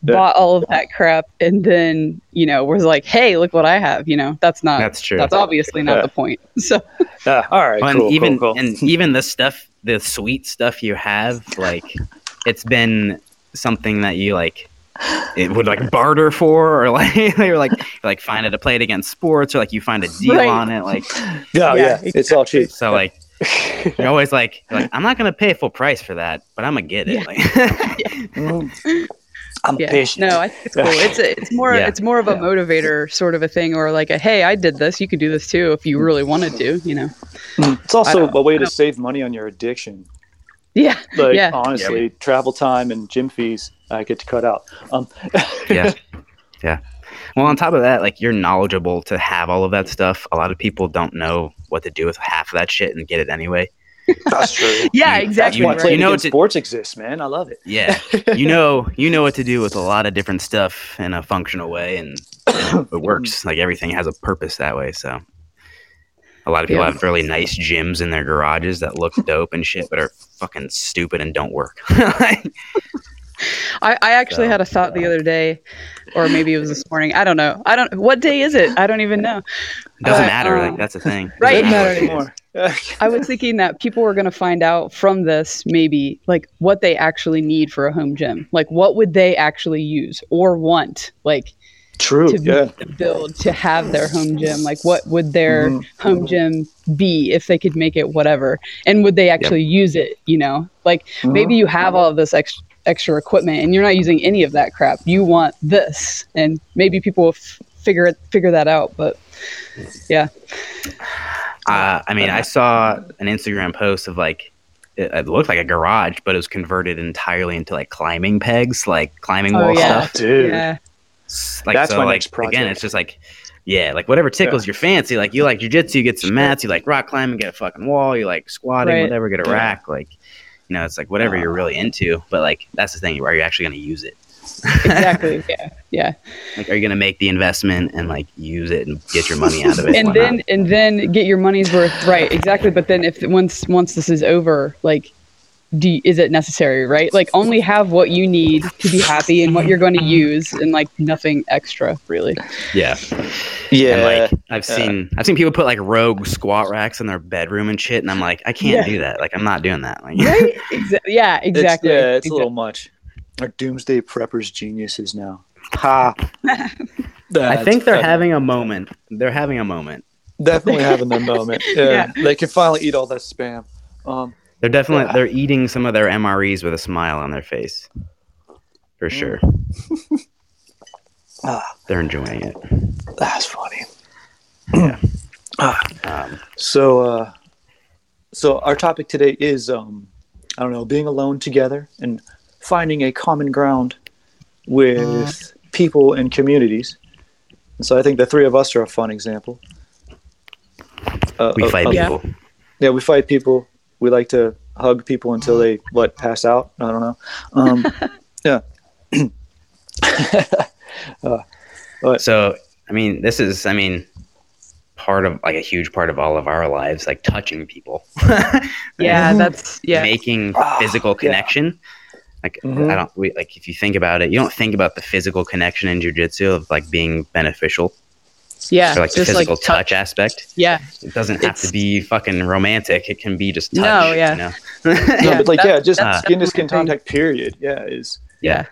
Yeah. bought all of that crap and then you know was like hey look what i have you know that's not That's true. that's obviously not Yeah. the point *laughs* so Yeah, all right, Well, cool, and even cool, cool. and even the stuff, the sweet stuff you have, like it's been something that you like. It would like barter for, or like *laughs* you're like you're like find it a play it against sports, or like you find a deal Right. on it, like *laughs* yeah, yeah, yeah, it's all cheap. so. Like you're always like, you're like I'm not gonna pay full price for that, but I'm gonna get it. Like, Mm. I'm yeah patient. no i think it's cool it's a, it's more Yeah. it's more of a Yeah. motivator sort of a thing or like a hey i did this you could do this too if you really wanted to you know Mm. It's also a way to save money on your addiction. yeah Like Yeah. honestly, travel time and gym fees I get to cut out. Um, *laughs* yeah, yeah. Well, on top of that, like you're knowledgeable to have all of that stuff. A lot of people don't know what to do with half of that shit and get it anyway. That's true. *laughs* yeah You- That's exactly why You- you know to- sports exists, man. I love it. Yeah, *laughs* you know, you know what to do with a lot of different stuff in a functional way, and you know, it works. *coughs* Like everything has a purpose that way. So, a lot of people Yeah. have really nice gyms in their garages that look *laughs* dope and shit, but are fucking stupid and don't work. I, I actually So, had a thought the other day, or maybe it was this morning. I don't know. I don't. What day is it? I don't even know. It doesn't But, matter. um, like that's the thing. right. Doesn't matter anymore. I was thinking that people were going to find out from this maybe like what they actually need for a home gym. Like what would they actually use or want like True. to, Yeah. build to have their home gym? Like what would their Mhm. home gym be if they could make it whatever? And would they actually use it, you know? Like Mhm. maybe you have all of this extra extra equipment and you're not using any of that crap. You want this and maybe people will f- figure it figure that out, but yeah. Uh, I mean, I saw an Instagram post of like it, it looked like a garage, but it was converted entirely into like climbing pegs, like climbing Oh, wall yeah. stuff. Dude. Yeah. Like That's so, my like next project. again, it's just like yeah, like whatever tickles your fancy. Like you like jujitsu, you get some mats. You like rock climbing, get a fucking wall. You like squatting, Right. whatever, get a Yeah. rack. Like you know, it's like whatever you're really into. But like that's the thing, are you actually going to use it? Exactly. *laughs* yeah. Yeah. Like, are you going to make the investment and like use it and get your money out of it? and Why then not? and then get your money's worth right exactly but then if once once this is over like do you- is it necessary right like only have what you need to be happy and what you're going to use and like nothing extra really yeah. Yeah. And like I've Yeah. seen I've seen people put like rogue squat racks in their bedroom and shit, and I'm like, I can't Yeah. do that. Like I'm not doing that. Like, right *laughs* Exa- yeah It's- exactly yeah, it's a little much. Our doomsday preppers geniuses now. Ha. I think they're having a moment. They're having a moment. definitely having their moment. *laughs* Yeah. They can finally eat all that spam. Um, They're definitely Yeah. they're eating some of their MREs with a smile on their face. For Mm. sure. *laughs* ah, They're enjoying it. that's funny. Yeah. *clears throat* Um, So, uh, so our topic today is, um, I don't know, being alone together and finding a common ground with people and communities. And so I think the three of us are a fun example. Uh, we of- fight of- Yeah. people. Yeah, we fight people. We like to hug people until they what pass out. I don't know. Um, *laughs* yeah. *coughs* So I mean, this is I mean part of like a huge part of all of our lives, like touching people. *laughs* yeah *laughs* that's yeah making Ah, physical yeah. Connection. Like Mhm. I don't we, like if you think about it, you don't think about the physical connection in jujitsu of like being beneficial yeah or like the physical like touch aspect. yeah It doesn't have It's- to be fucking romantic. It can be just touch. No, yeah. You know? No, Yeah, but like that- yeah, just skin to skin contact. Period. Yeah, is yeah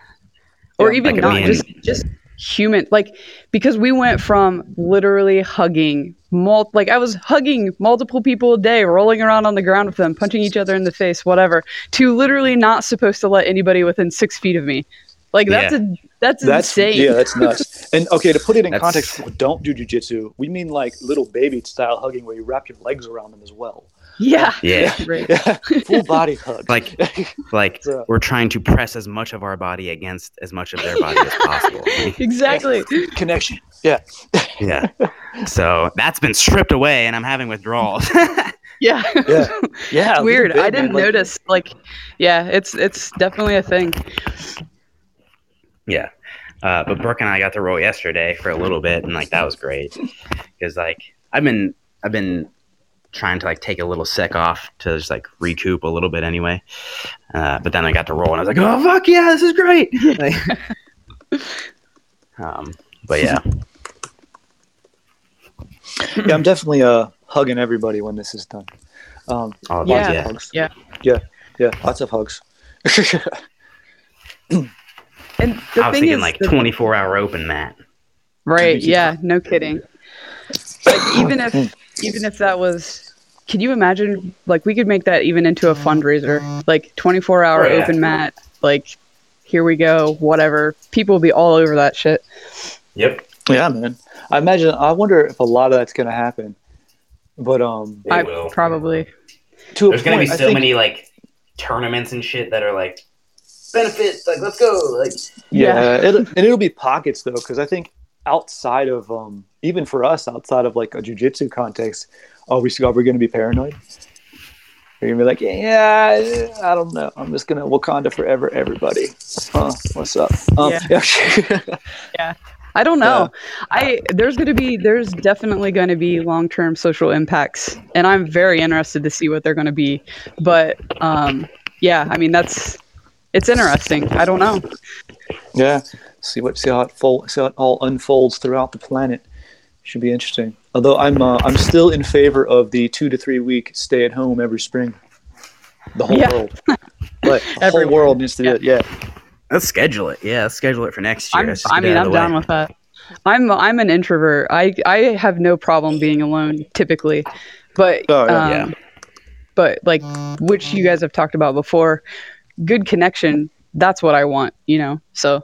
or Yeah, even like, not I mean- just just human like because we went from literally hugging mul- like i was hugging multiple people a day rolling around on the ground with them punching each other in the face whatever to literally not supposed to let anybody within six feet of me like that's a that's, that's insane yeah, that's nuts. *laughs* And okay, to put it in That's- context, don't do jujitsu, we mean like little baby style hugging where you wrap your legs around them as well. Yeah *laughs* Yeah. right Yeah, *laughs* full body hug. Like *laughs* like So- we're trying to press as much of our body against as much of their body as possible. exactly connection. Yeah, yeah. So that's been stripped away and I'm having withdrawals. yeah yeah, yeah. it's weird leave it, i didn't man, like- notice like yeah it's it's definitely a thing Yeah. Uh, but Brooke and I got to roll yesterday for a little bit, and like that was great because like I've been I've been trying to like take a little sec off to just like recoup a little bit anyway. Uh, but then I got to roll, and I was like, oh fuck yeah, this is great. *laughs* Like, *laughs* Um, but yeah, yeah, I'm definitely uh hugging everybody when this is done. Um, all of Yeah. yeah. hugs. Yeah. yeah, yeah, lots of hugs. *laughs* And the I was thing thinking is, like the- 24 hour open, mat. right? Yeah, no kidding. Like even if *clears throat* even if that was, can you imagine? Like we could make that even into a fundraiser, like 24 hour Oh, yeah. open mat. Like here we go, whatever. People will be all over that shit. Yep. yeah, man. I imagine. I wonder if a lot of that's gonna happen. But um, It I will. probably. to a There's gonna be point, I so think- many like tournaments and shit that are like benefits. Like, let's go. Like, Yeah, It, and it'll be pockets though, because I think outside of um, even for us, outside of like a jujitsu context, are we are we going to be paranoid? Are you gonna be like, yeah, I don't know. I'm just gonna Wakanda forever, everybody. Huh? What's up? Um, yeah. *laughs* I don't know. I there's going to be there's definitely going to be long-term social impacts and I'm very interested to see what they're going to be. But um yeah, I mean that's it's interesting. I don't know. Yeah. See what see how it fold, see how it all unfolds throughout the planet. Should be interesting. Although I'm uh, I'm still in favor of the two to three week stay at home every spring. The whole Yeah. world. But *laughs* the whole world needs to do it. Yeah. let's schedule it. Yeah, let's schedule it for next year. I'm, Let's just I get it mean I'm of down way. with that. I'm I'm an introvert. I I have no problem being alone typically. But Oh, yeah. um, Yeah. but like which you guys have talked about before, good connection, that's what I want, you know. So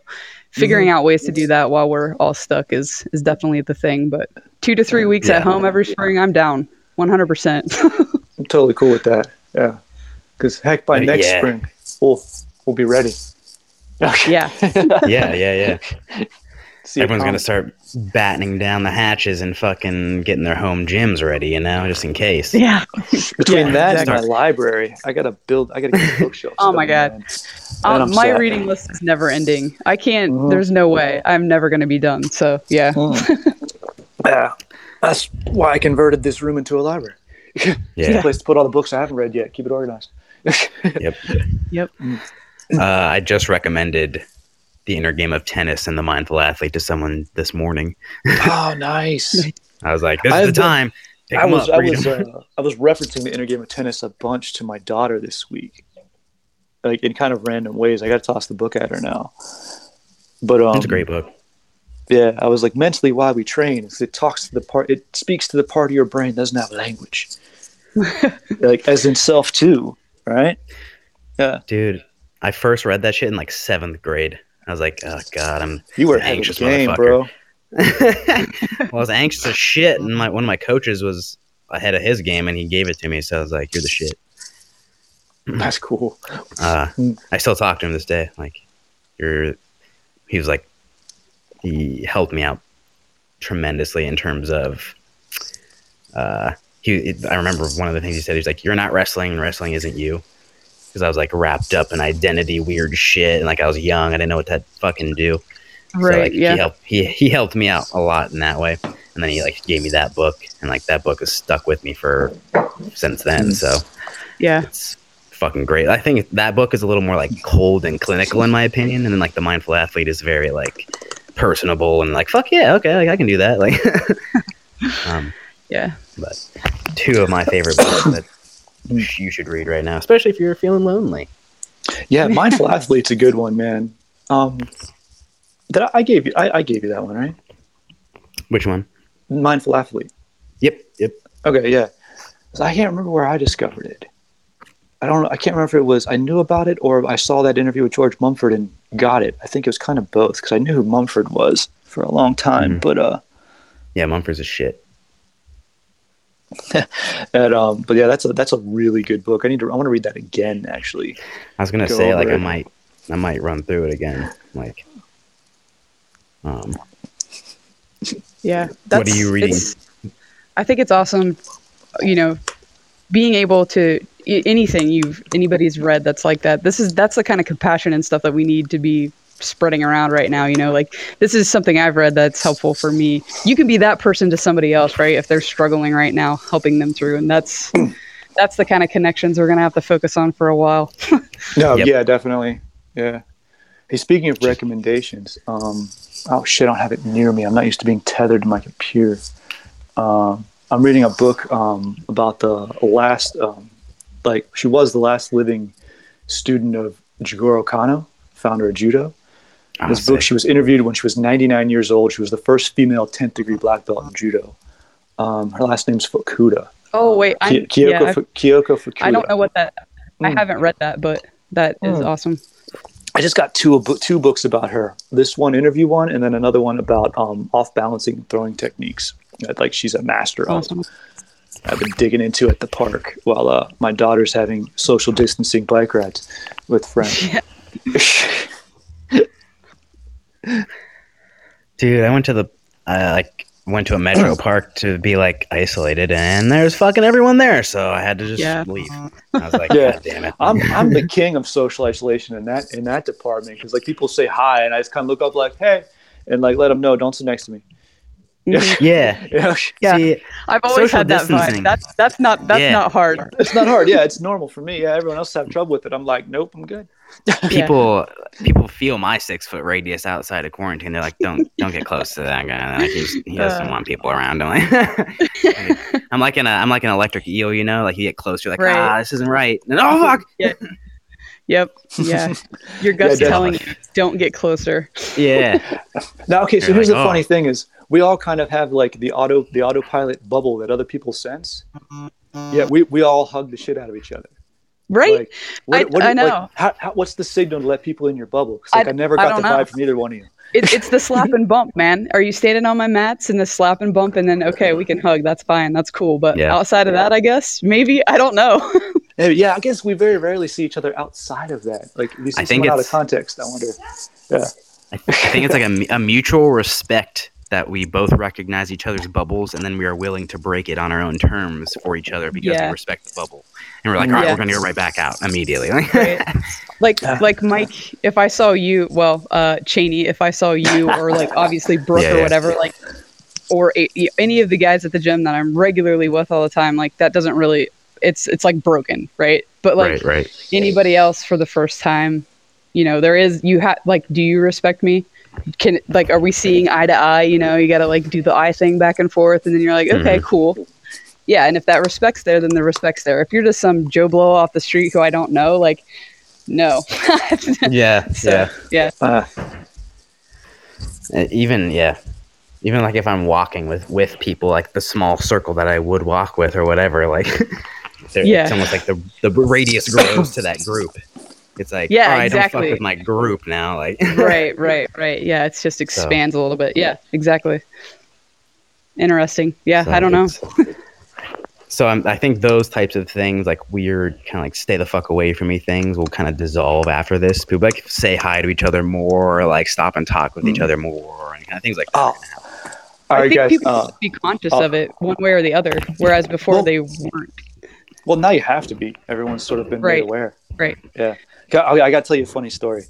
figuring Mm-hmm. out ways to do that while we're all stuck is is definitely the thing, but 2 to 3 weeks Yeah. at home every spring, I'm down. 100%. *laughs* I'm totally cool with that. Yeah. Because heck, by Uh, next yeah. spring, we'll we'll be ready. *laughs* *laughs* yeah. Yeah, yeah, yeah. See Everyone's gonna start battening down the hatches and fucking getting their home gyms ready, you know, just in case. Yeah. *laughs* between Yeah, that exactly. and my library. I gotta build. I gotta get the bookshelves. *laughs* Oh my God. Um, my sad. reading list is never ending. I can't Mhm. there's no way. I'm never going to be done. So, yeah. Mm. *laughs* yeah, that's why I converted this room into a library. It's a Yeah. place to put all the books I haven't read yet. Keep it organized. Yep. Yep. Uh, I just recommended the inner game of tennis and the mindful athlete to someone this morning. *laughs* oh, nice. I was like, "This is I've the been- time." Pick I 'em was up, I read was 'em. uh, I was referencing the inner game of tennis a bunch to my daughter this week, like in kind of random ways. I got to toss the book at her now, but um, it's a great book. Yeah, I was like mentally why we train is it talks to the part it speaks to the part of your brain that doesn't have language. *laughs* like as in self too, right? Yeah. Dude, I first read that shit in like seventh grade. I was like, oh god, I'm You were an anxious game, bro. *laughs* well, I was anxious as shit, and my one of my coaches was ahead of his game, and he gave it to me. So I was like, "You're the shit." *laughs* That's cool. Uh. I still talk to him this day. Like, you're. He was like, he helped me out tremendously in terms of. Uh, he. I remember one of the things he said. He's like, "You're not wrestling, and wrestling isn't you." Because I was like wrapped up in identity, weird shit, and like I was young, I didn't know what to fucking do. So, Right. like, yeah. He helped, he, he helped me out a lot in that way. And then he like gave me that book and like that book has stuck with me for since then. So Yeah. it's fucking great. I think that book is a little more like cold and clinical in my opinion. And then like the mindful athlete is very like personable and like, fuck yeah. Okay. Like I can do that. Like, *laughs* um, Yeah. but two of my favorite books that you should read right now, especially if you're feeling lonely. Yeah, mindful athlete's a good one, man. Um did I, gave you I, I gave you that one, right? Which one? Mindful athlete. Yep. Yep. Okay, yeah. So I can't remember where I discovered it. I don't. I can't remember if it was I knew about it or I saw that interview with George Mumford and got it. I think it was kind of both because I knew who Mumford was for a long time. Mhm. But uh, Yeah. Mumford's a shit. And, um, but yeah, that's a that's a really good book. I need to. I want to read that again. Actually, I was gonna Go say like over I might I might run through it again. Like um Yeah. What are you reading? I think it's awesome, you know, being able to anything you've anybody's read that's like that. This is that's the kind of compassion and stuff that we need to be spreading around right now, you know, like this is something I've read that's helpful for me. You can be that person to somebody else, right? If they're struggling right now, helping them through and that's *clears throat* that's the kind of connections we're going to have to focus on for a while. *laughs* no, Yep. yeah, definitely, yeah. Hey, speaking of recommendations, um, oh shit, I don't have it near me. I'm not used to being tethered to my computer. Um, I'm reading a book um, about the last, um, like she was the last living student of Jigoro Kano, founder of judo. Oh, this book, she was interviewed when she was 99 years old. She was the first female 10th degree black belt in judo. Um, her last name's Fukuda. Oh wait, I, Ki- Kyoko, yeah, Fu- Kyoko Fukuda. I don't know what that. I Mm. haven't read that, but that is Mm. awesome. I just got two two books about her. This one interview one, and then another one about um, off balancing throwing techniques. That, like she's a master of. Awesome. I've been digging into at the park while uh, my daughter's having social distancing bike rides with friends. *laughs* *laughs* Dude, I went to the I like went to a metro *clears throat* park to be like isolated, and there's fucking everyone there, so I had to just Yeah. leave. I was like, *laughs* Yeah. God damn it! I'm I'm the *laughs* king of social isolation in that in that department because like people say hi and I just kind of look up like hey and like let them know don't sit next to me. Mhm. *laughs* yeah, Yeah, Yeah. See, I've always had that distancing. vibe. That's that's not that's Yeah. not hard. it's not hard. Yeah, it's normal for me. Yeah, everyone else have trouble with it. I'm like, nope, I'm good. *laughs* people people feel my six foot radius outside of quarantine. They're like, don't don't get close to that guy. Like, he's, he *laughs* doesn't Uh. want people around him. *laughs* I'm like an I'm like an electric eel, you know. Like you get closer, like Right. ah, this isn't right. And, oh fuck, Yep. Yeah. Your gut's Yeah, telling you don't get closer. yeah, Now, okay, so You're here's like, the oh. funny thing is we all kind of have like the auto the autopilot bubble that other people sense. Yeah, we, we all hug the shit out of each other. Right? Like, what, I- what do I you- like, know. how, how, what's the signal to let people in your bubble? 'Cause, like, I- I, never I got the don't know. vibe from either one of you. it, it's the slap and bump, *laughs* man. Are you standing on my mats and the slap and bump and then okay, we can hug. That's fine. That's cool. But Yeah. outside of that, I guess maybe I don't know. *laughs* Yeah, yeah, I guess we very rarely see each other outside of that. Like we see I think someone out of context. I wonder. Yeah. I, I think it's like a, a mutual respect that we both recognize each other's bubbles, and then we are willing to break it on our own terms for each other because Yeah. we respect the bubble. And we're like, all right, Yeah. we're gonna go right back out immediately. *laughs* Right. like Yeah. like Mike, if I saw you, well, uh, Cheney, if I saw you or like *laughs* obviously Brooke Yeah, or yeah. whatever, like, or a, any of the guys at the gym that I'm regularly with all the time, like that doesn't really, it's it's like broken, right? But like right, right. anybody else for the first time, you know, there is you have like, do you respect me? Can like, are we seeing eye to eye? You know, you got to like do the eye thing back and forth, and then you're like, okay, cool. Yeah, and if that respect's there, then the respect's there. If you're just some Joe Blow off the street who I don't know, like, no. *laughs* Yeah, so, yeah. Uh, Uh, even yeah even like if i'm walking with with people like the small circle that i would walk with or whatever like *laughs* Yeah. it's almost like the the radius grows to that group it's like Yeah, all right don't exactly. fuck with my group now like *laughs* right, right, right. Yeah, it's just expands a little bit. Yeah, exactly. Interesting. Yeah, So I don't know. *laughs* so I'm, i think those types of things like weird kind of like stay the fuck away from me things will kind of dissolve after this people like say hi to each other more or like stop and talk with each Mm. other more and kind of things like that oh. All I think guys. people Uh, should be conscious uh, of it one way or the other, whereas before Well- they weren't. well, now you have to be. Everyone's sort of been Right. made aware. Right. Yeah. I got to tell you a funny story.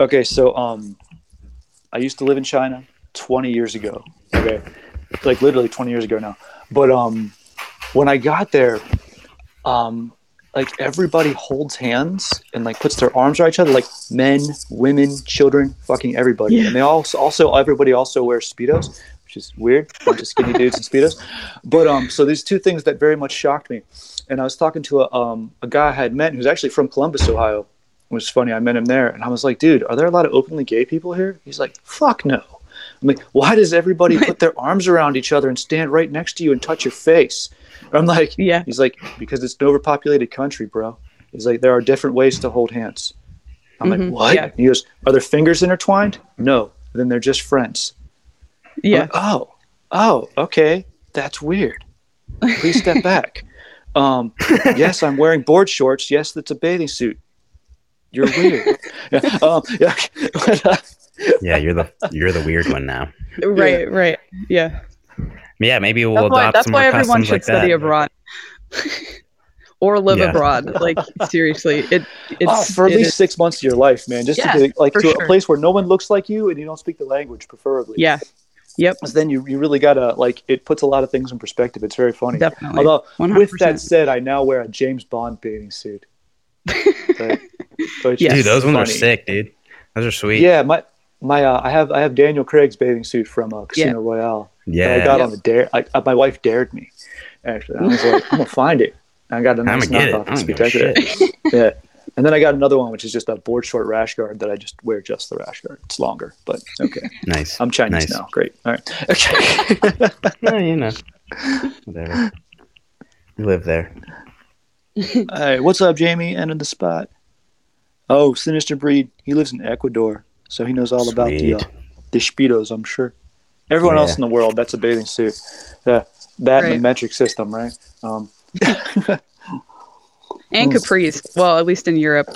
Okay, so um, I used to live in China 20 years ago. Okay, like literally 20 years ago now. But um, when I got there, um, like everybody holds hands and like puts their arms around each other, like men, women, children, fucking everybody. Yeah. And they also also everybody also wears speedos, which is weird. Bunch of skinny dudes in speedos. But um, so these two things that very much shocked me. And I was talking to a um a guy I had met who's actually from Columbus, Ohio. It was funny. I met him there, and I was like, "Dude, are there a lot of openly gay people here?" He's like, "Fuck no." I'm like, "Why does everybody put their arms around each other and stand right next to you and touch your face?" I'm like, Yeah. He's like, "Because it's an overpopulated country, bro." He's like, "There are different ways to hold hands." I'm Mhm, like, "What?" yeah. He goes, "Are their fingers intertwined?" No. Then they're just friends. Yeah. like, oh, oh, okay, that's weird. Please step *laughs* back. Um, yes, I'm wearing board shorts. Yes, that's a bathing suit. You're weird. *laughs* yeah, um, yeah. *laughs* yeah you're the you're the weird one now Right. Right. Yeah. yeah maybe we'll That's why. adopt That's some why more everyone should like study that. abroad. *laughs* or live Yeah. abroad. Like seriously, it it's oh, for at it least is- six months of your life, man. Just Yeah, to get like to sure. a place where no one looks like you and you don't speak the language, preferably. yeah, 'Cause then you, you really gotta like it puts a lot of things in perspective. It's very funny. definitely. Although with 100%. that said, I now wear a James Bond bathing suit. Right? Which Yes. dude is those ones are sick dude Those are sweet. Yeah, my my uh, I have I have Daniel Craig's bathing suit from uh, Casino Royale. Yeah. I got Yeah. on the dare. I, uh, my wife dared me. Actually, I was like, I'm gonna find it. And I got a I'm nice gonna get it. knockoff. I It's don't give a spectacular. shit. *laughs* Yeah. And then I got another one, which is just a board short rash guard that I just wear just the rash guard. It's longer, but okay. Nice. I'm Chinese Nice. now. Great. All right. *laughs* Okay. *laughs* Yeah, you know. Whatever. You live there. All right. What's up, Jamie? Enter the spot. Oh, Sinister Breed. He lives in Ecuador, so he knows all about the uh, the speedos. I'm sure. Everyone else in the world, that's a bathing suit. Yeah, that and the metric system, right? Um, *laughs* And capris. Well, at least in Europe.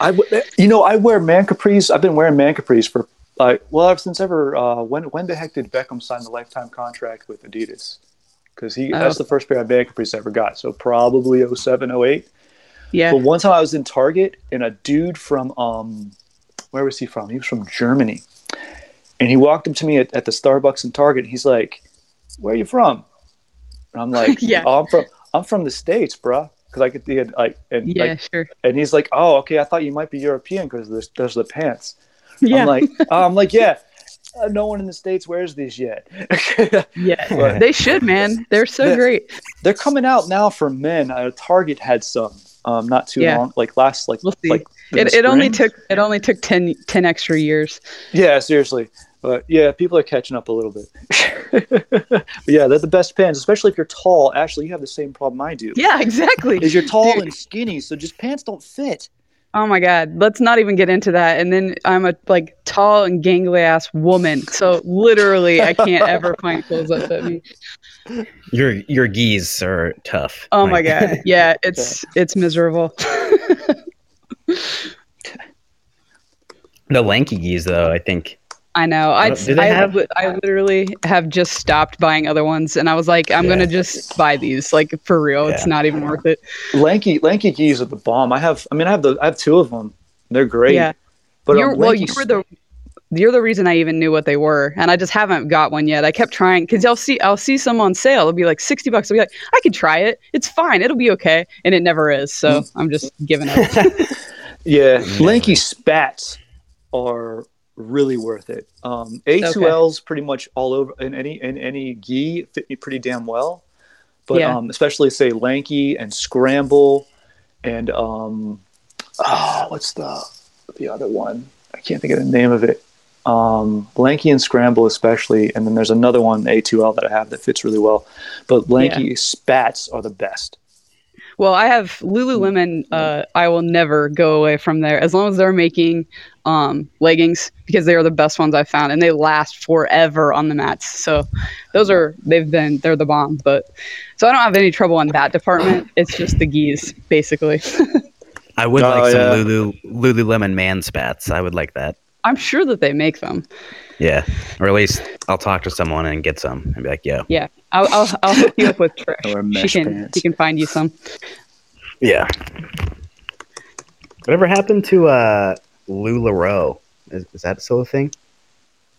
I, w- you know, I wear man capris. I've been wearing man capris for like, well, ever since ever. Uh, when when the heck did Beckham sign the lifetime contract with Adidas? Because he Oh. that's the first pair of man capris I ever got. So probably 07, 08. Yeah. But one time I was in Target and a dude from um, where was he from? He was from Germany, and he walked up to me at, at the Starbucks in Target. And he's like, "Where are you from?" And I'm like, *laughs* Yeah. "Oh, I'm from I'm from the states, bruh." Because I could he had like and Yeah, like, sure. and he's like, "Oh, okay. I thought you might be European because there's there's the pants." Yeah. I'm like, oh, *laughs* I'm like, yeah. Uh, no one in the states wears these yet. *laughs* yeah. But They should, man. They're so Yeah. great. they're coming out now for men. Uh, Target had some, um, not too Yeah. long, like last, like, We'll see. like It, it only took it only took 10, 10 extra years. Yeah, seriously. But yeah, people are catching up a little bit. *laughs* yeah, they're the best pants, especially if you're tall. Ashley, you have the same problem I do. Yeah, exactly. Is you're tall Dude. and skinny, so just pants don't fit. Oh my god, let's not even get into that. And then I'm a like tall and gangly ass woman, so literally I can't ever find clothes that fit me. Your your gis are tough. Oh my god, *laughs* yeah, it's it's miserable. the lanky gis though, I think. I know. I I, have- I literally have just stopped buying other ones, and I was like, I'm Yeah. gonna just buy these. Like for real, it's not even worth it. Lanky, lanky gis are the bomb. I have, I mean, I have the, I have two of them. They're great. Yeah. But you're, um, well, you were the you're the reason I even knew what they were, and I just haven't got one yet. I kept trying because I'll see I'll see some on sale. It'll be like sixty bucks. I'll be like, I could try it. It's fine. It'll be okay, and it never is. So Mm. I'm just giving up. *laughs* Yeah, Yeah. lanky spats are really worth it. Um, A2L's pretty much all over in any in any gi fit me pretty damn well, but Yeah. um, especially say lanky and scramble, and um, oh, what's the the other one? I can't think of the name of it. Um, lanky and scramble especially, and then there's another one A2L that I have that fits really well, but lanky spats are the best. Well, I have Lululemon. Uh, I will never go away from there as long as they're making um, leggings because they are the best ones I've found and they last forever on the mats. So those are they've been they're the bomb. But so I don't have any trouble in that department. *laughs* It's just the gis basically. *laughs* I would Oh, like some yeah. Lulu Lululemon man spats. I would like that. I'm sure that they make them. Yeah, or at least I'll talk to someone and get some and be like, yeah, Yeah, I'll I'll, I'll hook you up with I *laughs* wear Trish. mesh She can pants. she can find you some. yeah." Whatever happened to uh Lularoe? Is, is that still a thing?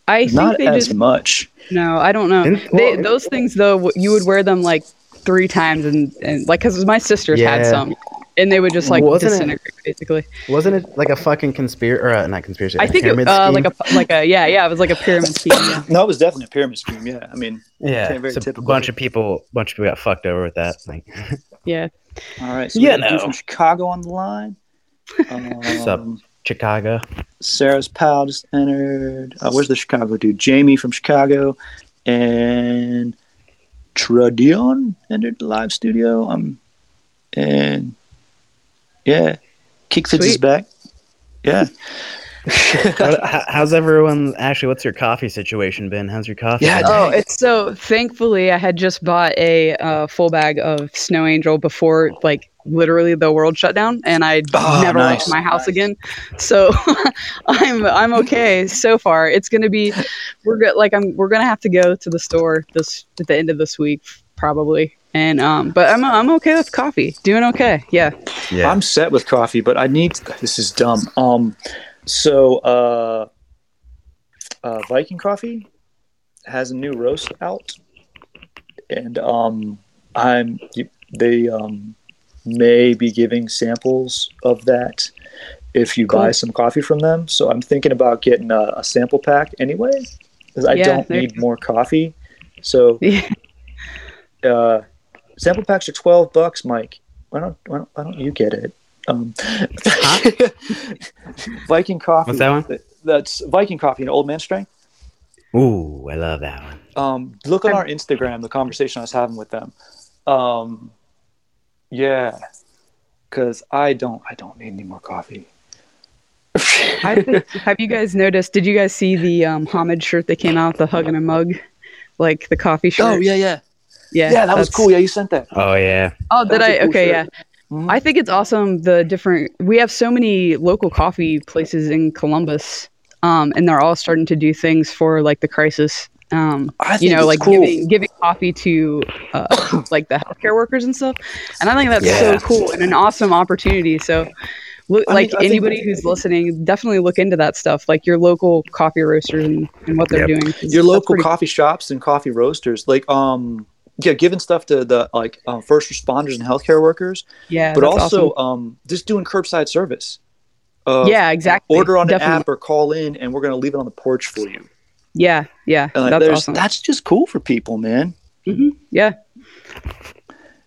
I think Not they as just much. no. I don't know. Didn't- they, well- those things though, you would wear them like three times and, and like because my sisters had some, and they would just like Wasn't it- disintegrate basically. Wasn't it like a fucking conspiracy or uh, not conspiracy? I a think it, pyramid uh, scheme? like a like a yeah yeah it was like a pyramid scheme. Yeah. *laughs* No, it was definitely a pyramid scheme. Yeah, I mean, yeah, very so a bunch of people, bunch of people got fucked over with that. Like, *laughs* yeah. all right. So Yeah, we got a dude no. from Chicago on the line. Um, up? Chicago. Sarah's pal just entered. Uh, where's the Chicago dude? Jamie from Chicago, and Tradion entered the live studio. Um, and yeah, Kickfits is Sweet. back. Yeah. *laughs* How- how- how's everyone? Actually, what's your coffee situation been? How's your coffee? Yeah, been? Oh, it's so thankfully I had just bought a uh, full bag of Snow Angel before like literally the world shut down, and I Oh, never went nice, to my house nice. again. So *laughs* I'm I'm okay so far. It's gonna be we're good. Like I'm we're gonna have to go to the store this at the end of this week probably. And um, but I'm I'm okay with coffee. Doing okay. Yeah. yeah. I'm set with coffee, but I need. This is dumb. Um, so uh, uh, Viking Coffee has a new roast out, and um, I'm they um may be giving samples of that if you Cool. buy some coffee from them. So I'm thinking about getting a, a sample pack anyway, because I Yeah, don't need more coffee. So *laughs* Yeah. uh, sample packs are twelve bucks, Mike. Why don't why don't, why don't you get it? Um, *laughs* Viking coffee. What's that one? That's Viking coffee, an old man strength. Ooh, I love that one. Um, look on our Instagram, the conversation I was having with them. Um, yeah, because I don't, I don't need any more coffee. I think, have you guys noticed? Did you guys see the um, homage shirt that came out, the hug and a mug, like the coffee shirt? oh yeah, yeah, yeah, yeah. That was cool. Yeah, you sent that. Oh yeah. Oh, did That was I? a cool okay, shirt. yeah. Mhm. I think it's awesome. The different we have so many local coffee places in Columbus, um, and they're all starting to do things for like the crisis. Um, I you know, like cool. giving giving coffee to uh, *coughs* like the healthcare workers and stuff. And I think that's Yeah. so cool and an awesome opportunity. So. Look, I mean, like think- anybody who's listening, definitely look into that stuff, like your local coffee roasters and, and what they're Yep. doing. 'cause Your local pretty- coffee shops and coffee roasters, like um, yeah, giving stuff to the like uh, first responders and healthcare workers, yeah, but that's also awesome. um, just doing curbside service. Uh, yeah, exactly. Order on definitely. an app or call in, and we're gonna leave it on the porch for you. Yeah, yeah, And like, that's there's, awesome. that's just cool for people, man. hmm Yeah,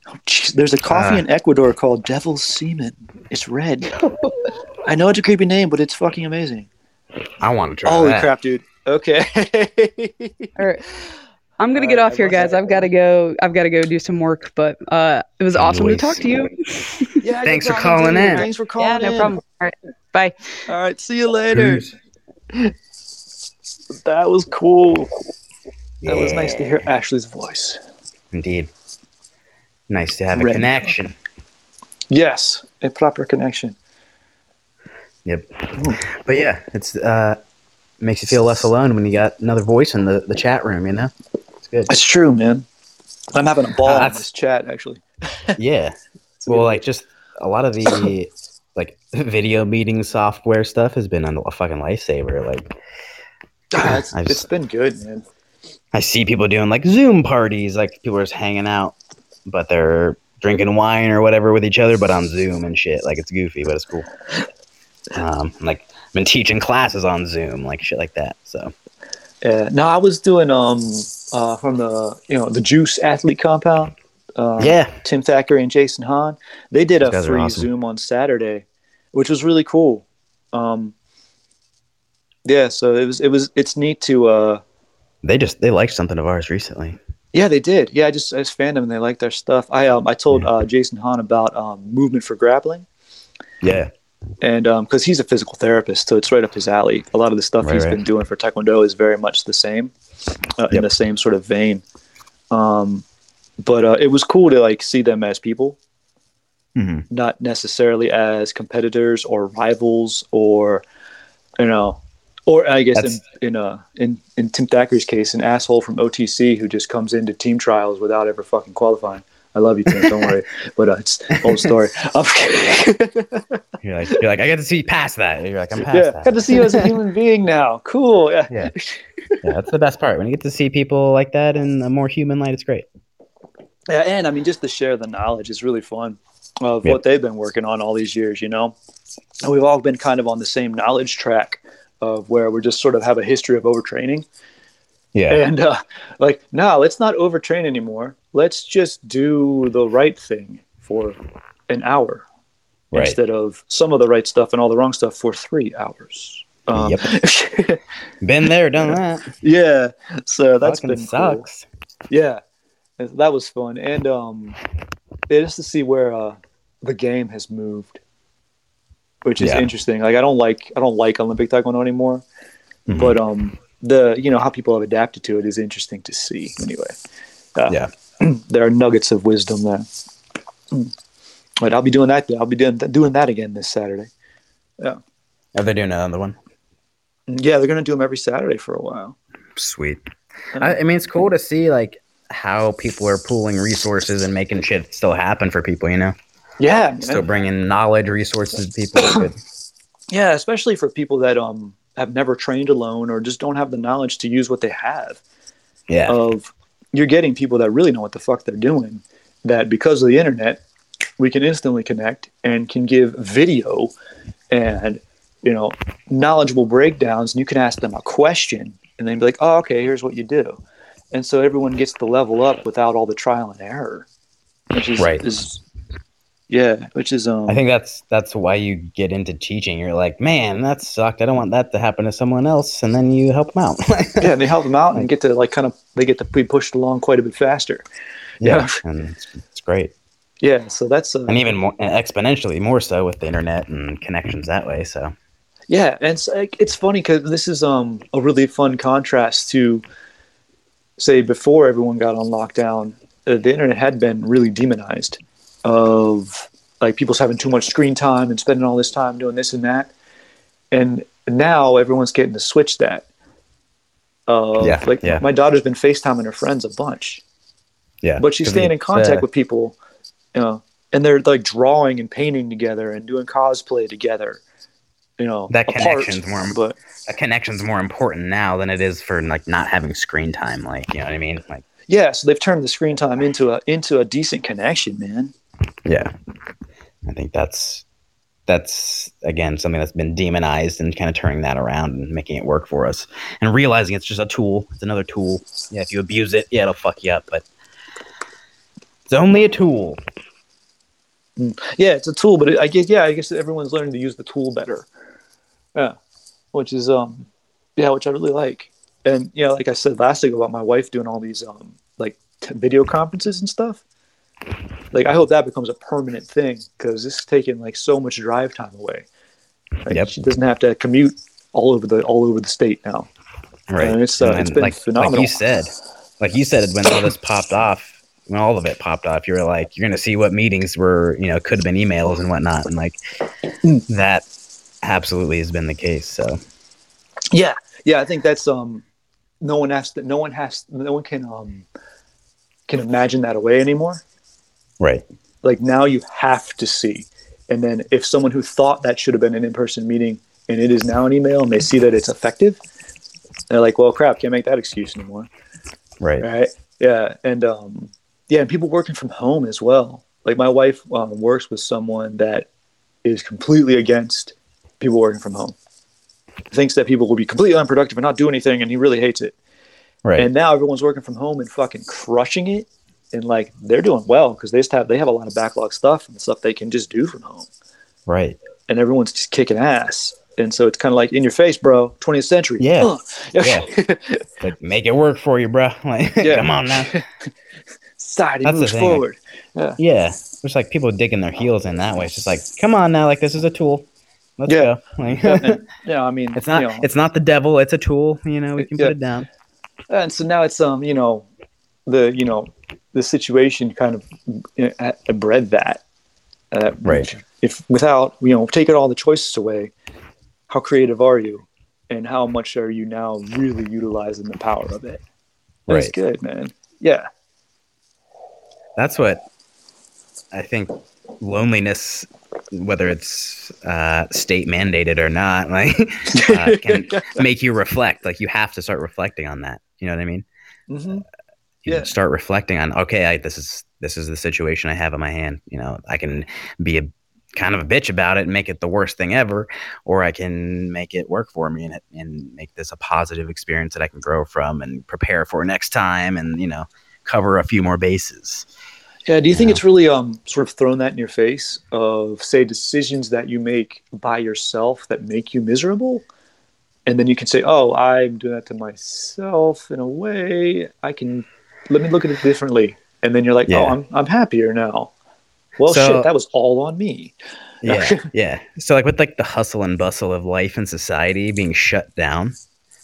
Oh, jeez, there's a coffee Ah. in Ecuador called Devil's Semen. It's red. I know it's a creepy name, but it's fucking amazing. I want to try Holy that. crap, dude. Okay. *laughs* All right. I'm gonna All get right, off I here, guys. I've got to go. I've got to go do some work. But uh, it was awesome to talk to you. *laughs* yeah, Thanks for calling in. Thanks for calling yeah, no in. problem. All right, bye. All right, see you later. Peace. That was cool. That was nice to hear Ashley's voice. Indeed. Nice to have a Red. connection. Yes, a proper connection. Yep. But yeah, it's uh makes you feel less alone when you got another voice in the, the chat room, you know? It's good. It's true, man. I'm having a ball Uh, *laughs* in this chat, actually. *laughs* Yeah. Well, like just a lot of the *laughs* like video meeting software stuff has been a fucking lifesaver. Like Ah, it's, I it's just- been good, man. I see people doing like Zoom parties, like people are just hanging out, but they're drinking wine or whatever with each other, but on Zoom and shit. Like it's goofy, but it's cool. Um, like I've been teaching classes on Zoom, like shit like that. So Yeah. No, I was doing um uh from the you know the Juice Athlete Compound. Um, yeah, Tim Thacker and Jason Hahn. They did a free awesome. Zoom on Saturday, which was really cool. Um, yeah, so it was it was it's neat to uh they just they liked something of ours recently. yeah they did yeah I just I just fanned them and they liked their stuff. I um I told uh, Jason Hahn about um, movement for grappling Yeah, and because he's a physical therapist, so it's right up his alley. A lot of the stuff Right, he's right. been doing for Taekwondo is very much the same, uh, in the same sort of vein. Um, but uh, it was cool to like see them as people, Mhm. not necessarily as competitors or rivals or you know, or I guess in in uh in in Tim Thacker's case, an asshole from OTC who just comes into team trials without ever fucking qualifying. I love you, Tim. Don't worry, *laughs* but uh, it's old story. *laughs* You're like you're like I get to see past that. You're like I'm past yeah, that. I got to see you as a *laughs* human being now. Cool. Yeah. Yeah. yeah, that's the best part. When you get to see people like that in a more human light, it's great. Yeah, and I mean, just to share the knowledge is really fun of Yep. what they've been working on all these years, you know? And we've all been kind of on the same knowledge track of where we just sort of have a history of overtraining. Yeah, And uh, like, no, let's not overtrain anymore. Let's just do the right thing for an hour right. instead of some of the right stuff and all the wrong stuff for three hours. Um, *laughs* Been there, done that. yeah. So that's Fucking been cool. sucks. Yeah, that was fun, and um, yeah, just to see where uh, the game has moved, which is Yeah. interesting. Like I don't like I don't like Olympic Taekwondo anymore, Mhm. but um, the you know how people have adapted to it is interesting to see. Anyway, uh, Yeah. *clears throat* there are nuggets of wisdom there. But I'll be doing that. I'll be doing doing that again this Saturday. Yeah. Are they doing another one? Yeah, they're gonna do them every Saturday for a while. Sweet. I, I mean, it's cool to see like how people are pooling resources and making shit still happen for people. You know, Yeah, man. still bringing knowledge, resources to people. *clears throat* Yeah, especially for people that um have never trained alone or just don't have the knowledge to use what they have. Yeah, Of you're getting people that really know what the fuck they're doing. That because of the internet, we can instantly connect and can give video and you know knowledgeable breakdowns, and you can ask them a question, and then be like, "Oh, okay, here's what you do," and so everyone gets to level up without all the trial and error, which is Right. Is, yeah, which is um. I think that's that's why you get into teaching. You're like, man, that sucked. I don't want that to happen to someone else, and then you help them out. *laughs* yeah, and they help them out and get to like kind of they get to be pushed along quite a bit faster. yeah, *laughs* and it's, it's great, Yeah, so that's uh, and even more exponentially more so with the internet and connections that way. So Yeah, and it's, it's funny because this is um a really fun contrast to say before everyone got on lockdown, uh, the internet had been really demonized of like people's having too much screen time and spending all this time doing this and that, and now everyone's getting to switch that. Uh, Yeah, like yeah. my daughter's been FaceTiming her friends a bunch, yeah, but she's staying in contact with people, you know, and they're like drawing and painting together and doing cosplay together. You know, That apart, connection's more but a connection's more important now than it is for like not having screen time. Like you know what I mean? Like yeah, so they've turned the screen time into a into a decent connection, man. Yeah, I think that's that's again something that's been demonized and kind of turning that around and making it work for us and realizing it's just a tool. It's another tool. Yeah, if you abuse it, yeah, it'll fuck you up, but it's only a tool. Yeah, it's a tool, but it, I guess yeah, I guess everyone's learning to use the tool better. Yeah, which is um, yeah, which I really like. And yeah, like I said last week about my wife doing all these um like t- video conferences and stuff. Like I hope that becomes a permanent thing because this is taking like so much drive time away. Like, Yep. She doesn't have to commute all over the all over the state now. Right. And it's, uh, And it's been like, phenomenal. Like you said, like you said, when all this popped off, when all of it popped off, you were like, you're gonna see what meetings were, you know, could have been emails and whatnot, and like that absolutely has been the case. So Yeah, yeah, I think that's um, no one has to, no one has, no one can um, can imagine that away anymore. Right, Like now you have to see, and then if someone who thought that should have been an in-person meeting and it is now an email and they see that it's effective, they're like, well, crap, can't make that excuse anymore, right, right? Yeah, and um, yeah, and people working from home as well. Like my wife um, works with someone that is completely against people working from home. Thinks that people will be completely unproductive and not do anything, and he really hates it. right. And now everyone's working from home and fucking crushing it, and like they're doing well because they just have they have a lot of backlog stuff and stuff they can just do from home, right. and everyone's just kicking ass. And so it's kind of like in your face, bro. 20th century. Yeah. Yeah. *laughs* Like make it work for you, bro. *laughs* Like Yeah. come on now. *laughs* Society That's moves forward. Yeah. It's like people digging their heels in that way. It's just like, come on now, like this is a tool. Let's Yeah. go. Like, Yeah, and, yeah, I mean, it's not You know, it's not the devil, it's a tool. You know, we can Yeah. put it down. and so now it's um, you know, the you know, the situation kind of you know, bred that. Uh, Right. If without you know taking all the choices away, how creative are you, and how much are you now really utilizing the power of it? That's Right. good, man. Yeah. that's what I think loneliness, whether it's uh, state mandated or not, *laughs* like uh, can *laughs* make you reflect. Like you have to start reflecting on that. You know what I mean? hmm You Yeah. start reflecting on okay, I, this is this is the situation I have in my hand. You know, I can be a kind of a bitch about it and make it the worst thing ever, or I can make it work for me and and make this a positive experience that I can grow from and prepare for next time, and you know, cover a few more bases. Yeah. Do you think Yeah. it's really um sort of thrown that in your face of say decisions that you make by yourself that make you miserable? And then you can say, "Oh, I'm doing that to myself in a way. I can let me look at it differently." And then you're like, "Oh, I'm I'm happier now." Well, So- shit, that was all on me. yeah *laughs* yeah so like with like the hustle and bustle of life and society being shut down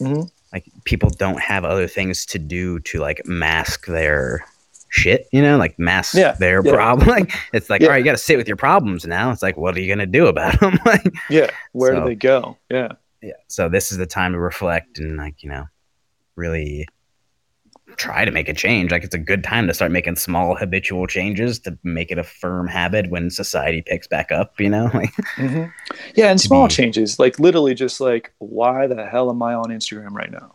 Mhm. like people don't have other things to do to like mask their shit you know like mask Yeah, their yeah. problem *laughs* like it's like Yeah. all right you gotta sit with your problems now it's like what are you gonna do about *laughs* them like Yeah. Where So- do they go? Yeah. yeah so this is the time to reflect and like you know really try to make a change like it's a good time to start making small habitual changes to make it a firm habit when society picks back up you know *laughs* like hmm Yeah, and small be- changes, like literally, just like, why the hell am I on Instagram right now?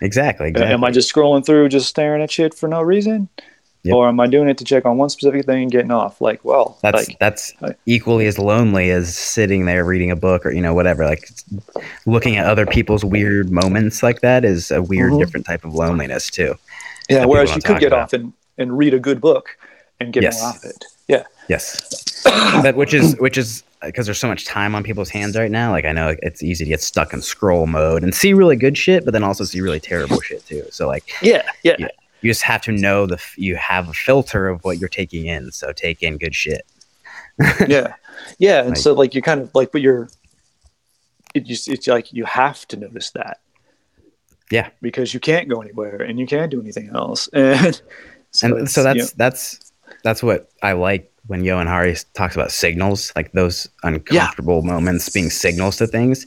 exactly exactly Am I just scrolling through, just staring at shit for no reason? Yep. or am I doing it to check on one specific thing and getting off? Like, well, That's like, that's I- equally as lonely as sitting there reading a book or you know whatever. Like looking at other people's weird moments like that is a weird, Mhm. different type of loneliness too. Yeah. Whereas you could get talk off and and read a good book and get Yes. more off it. Yeah. Yes, that which is which is because there's so much time on people's hands right now. Like I know it's easy to get stuck in scroll mode and see really good shit, but then also see really terrible shit too. So like Yeah. Yeah. Yeah. you just have to know the you have a filter of what you're taking in. So take in good shit. *laughs* yeah yeah and Like- so like you kind of like but you're it just it's like you have to notice that Yeah. because you can't go anywhere and you can't do anything else *laughs* and so, and so you that's know, that's that's what I like when Johan Hari talks about signals, like those uncomfortable moments being signals to things.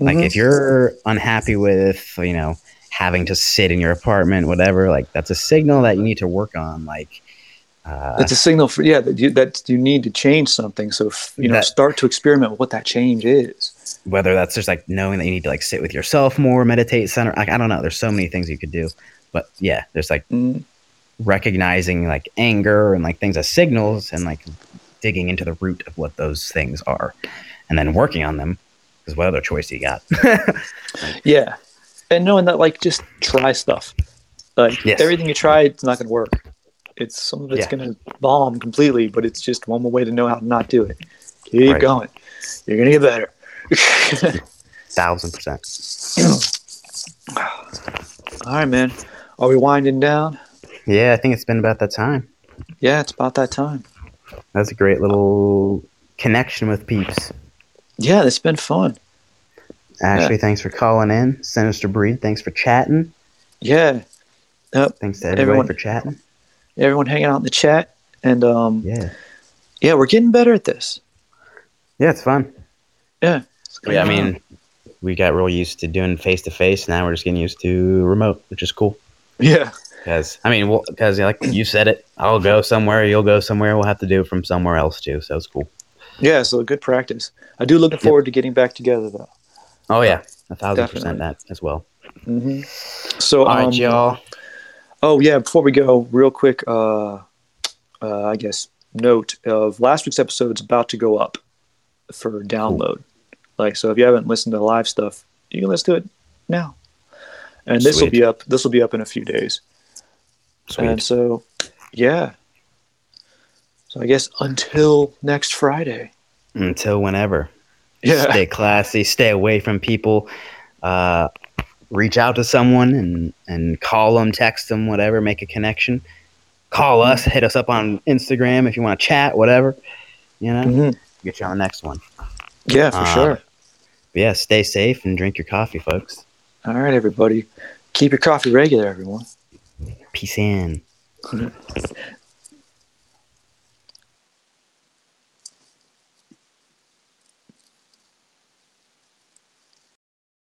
Like Mhm. if you're unhappy with, you know, having to sit in your apartment, whatever, like that's a signal that you need to work on. Like, uh, it's a signal for yeah that you that you need to change something so you know That- start to experiment with what that change is whether that's just like knowing that you need to like sit with yourself more, meditate, center. Like, I don't know. There's so many things you could do, but yeah, there's like mm, recognizing like anger and like things as signals and like digging into the root of what those things are and then working on them because what other choice do you got *laughs* yeah and knowing that like just try stuff like Yes. everything you try it's not going to work it's some of it's Yeah. going to bomb completely but it's just one more way to know how to not do it keep Right. going you're going to get better thousand percent All right, man. Are we winding down? yeah i think it's been about that time Yeah, it's about that time. that's a great little connection with peeps Yeah, it's been fun. ashley thanks for calling in sinister breed thanks for chatting Yeah, Yep. thanks to Everyone- for chatting everyone hanging out in the chat, and um, yeah, yeah we're getting better at this. yeah it's fun Yeah, yeah i mean we got real used to doing face to face now we're just getting used to remote which is cool yeah, Because I mean, well, because like you said it, I'll go somewhere, you'll go somewhere. We'll have to do it from somewhere else too. So it's cool. yeah. So good practice. I do looking forward to getting back together though. Oh yeah, a thousand percent that as well. hmm So, All right, um, y'all. Oh yeah, before we go, real quick, uh, uh, I guess note of last week's episode is about to go up for download. Like, so if you haven't listened to the live stuff, you can listen to it now. And this will be up. This will be up in a few days. And so, yeah. So I guess until next Friday. Until whenever. Yeah. Stay classy. Stay away from people. Uh, reach out to someone and and call them, text them, whatever. Make a connection. Call us. Hit us up on Instagram if you want to chat. Whatever. You know, Mhm. get you on the next one. Yeah, for Uh, sure. Yeah. Stay safe and drink your coffee, folks. All right, everybody. Keep your coffee regular, everyone. Peace in. *laughs*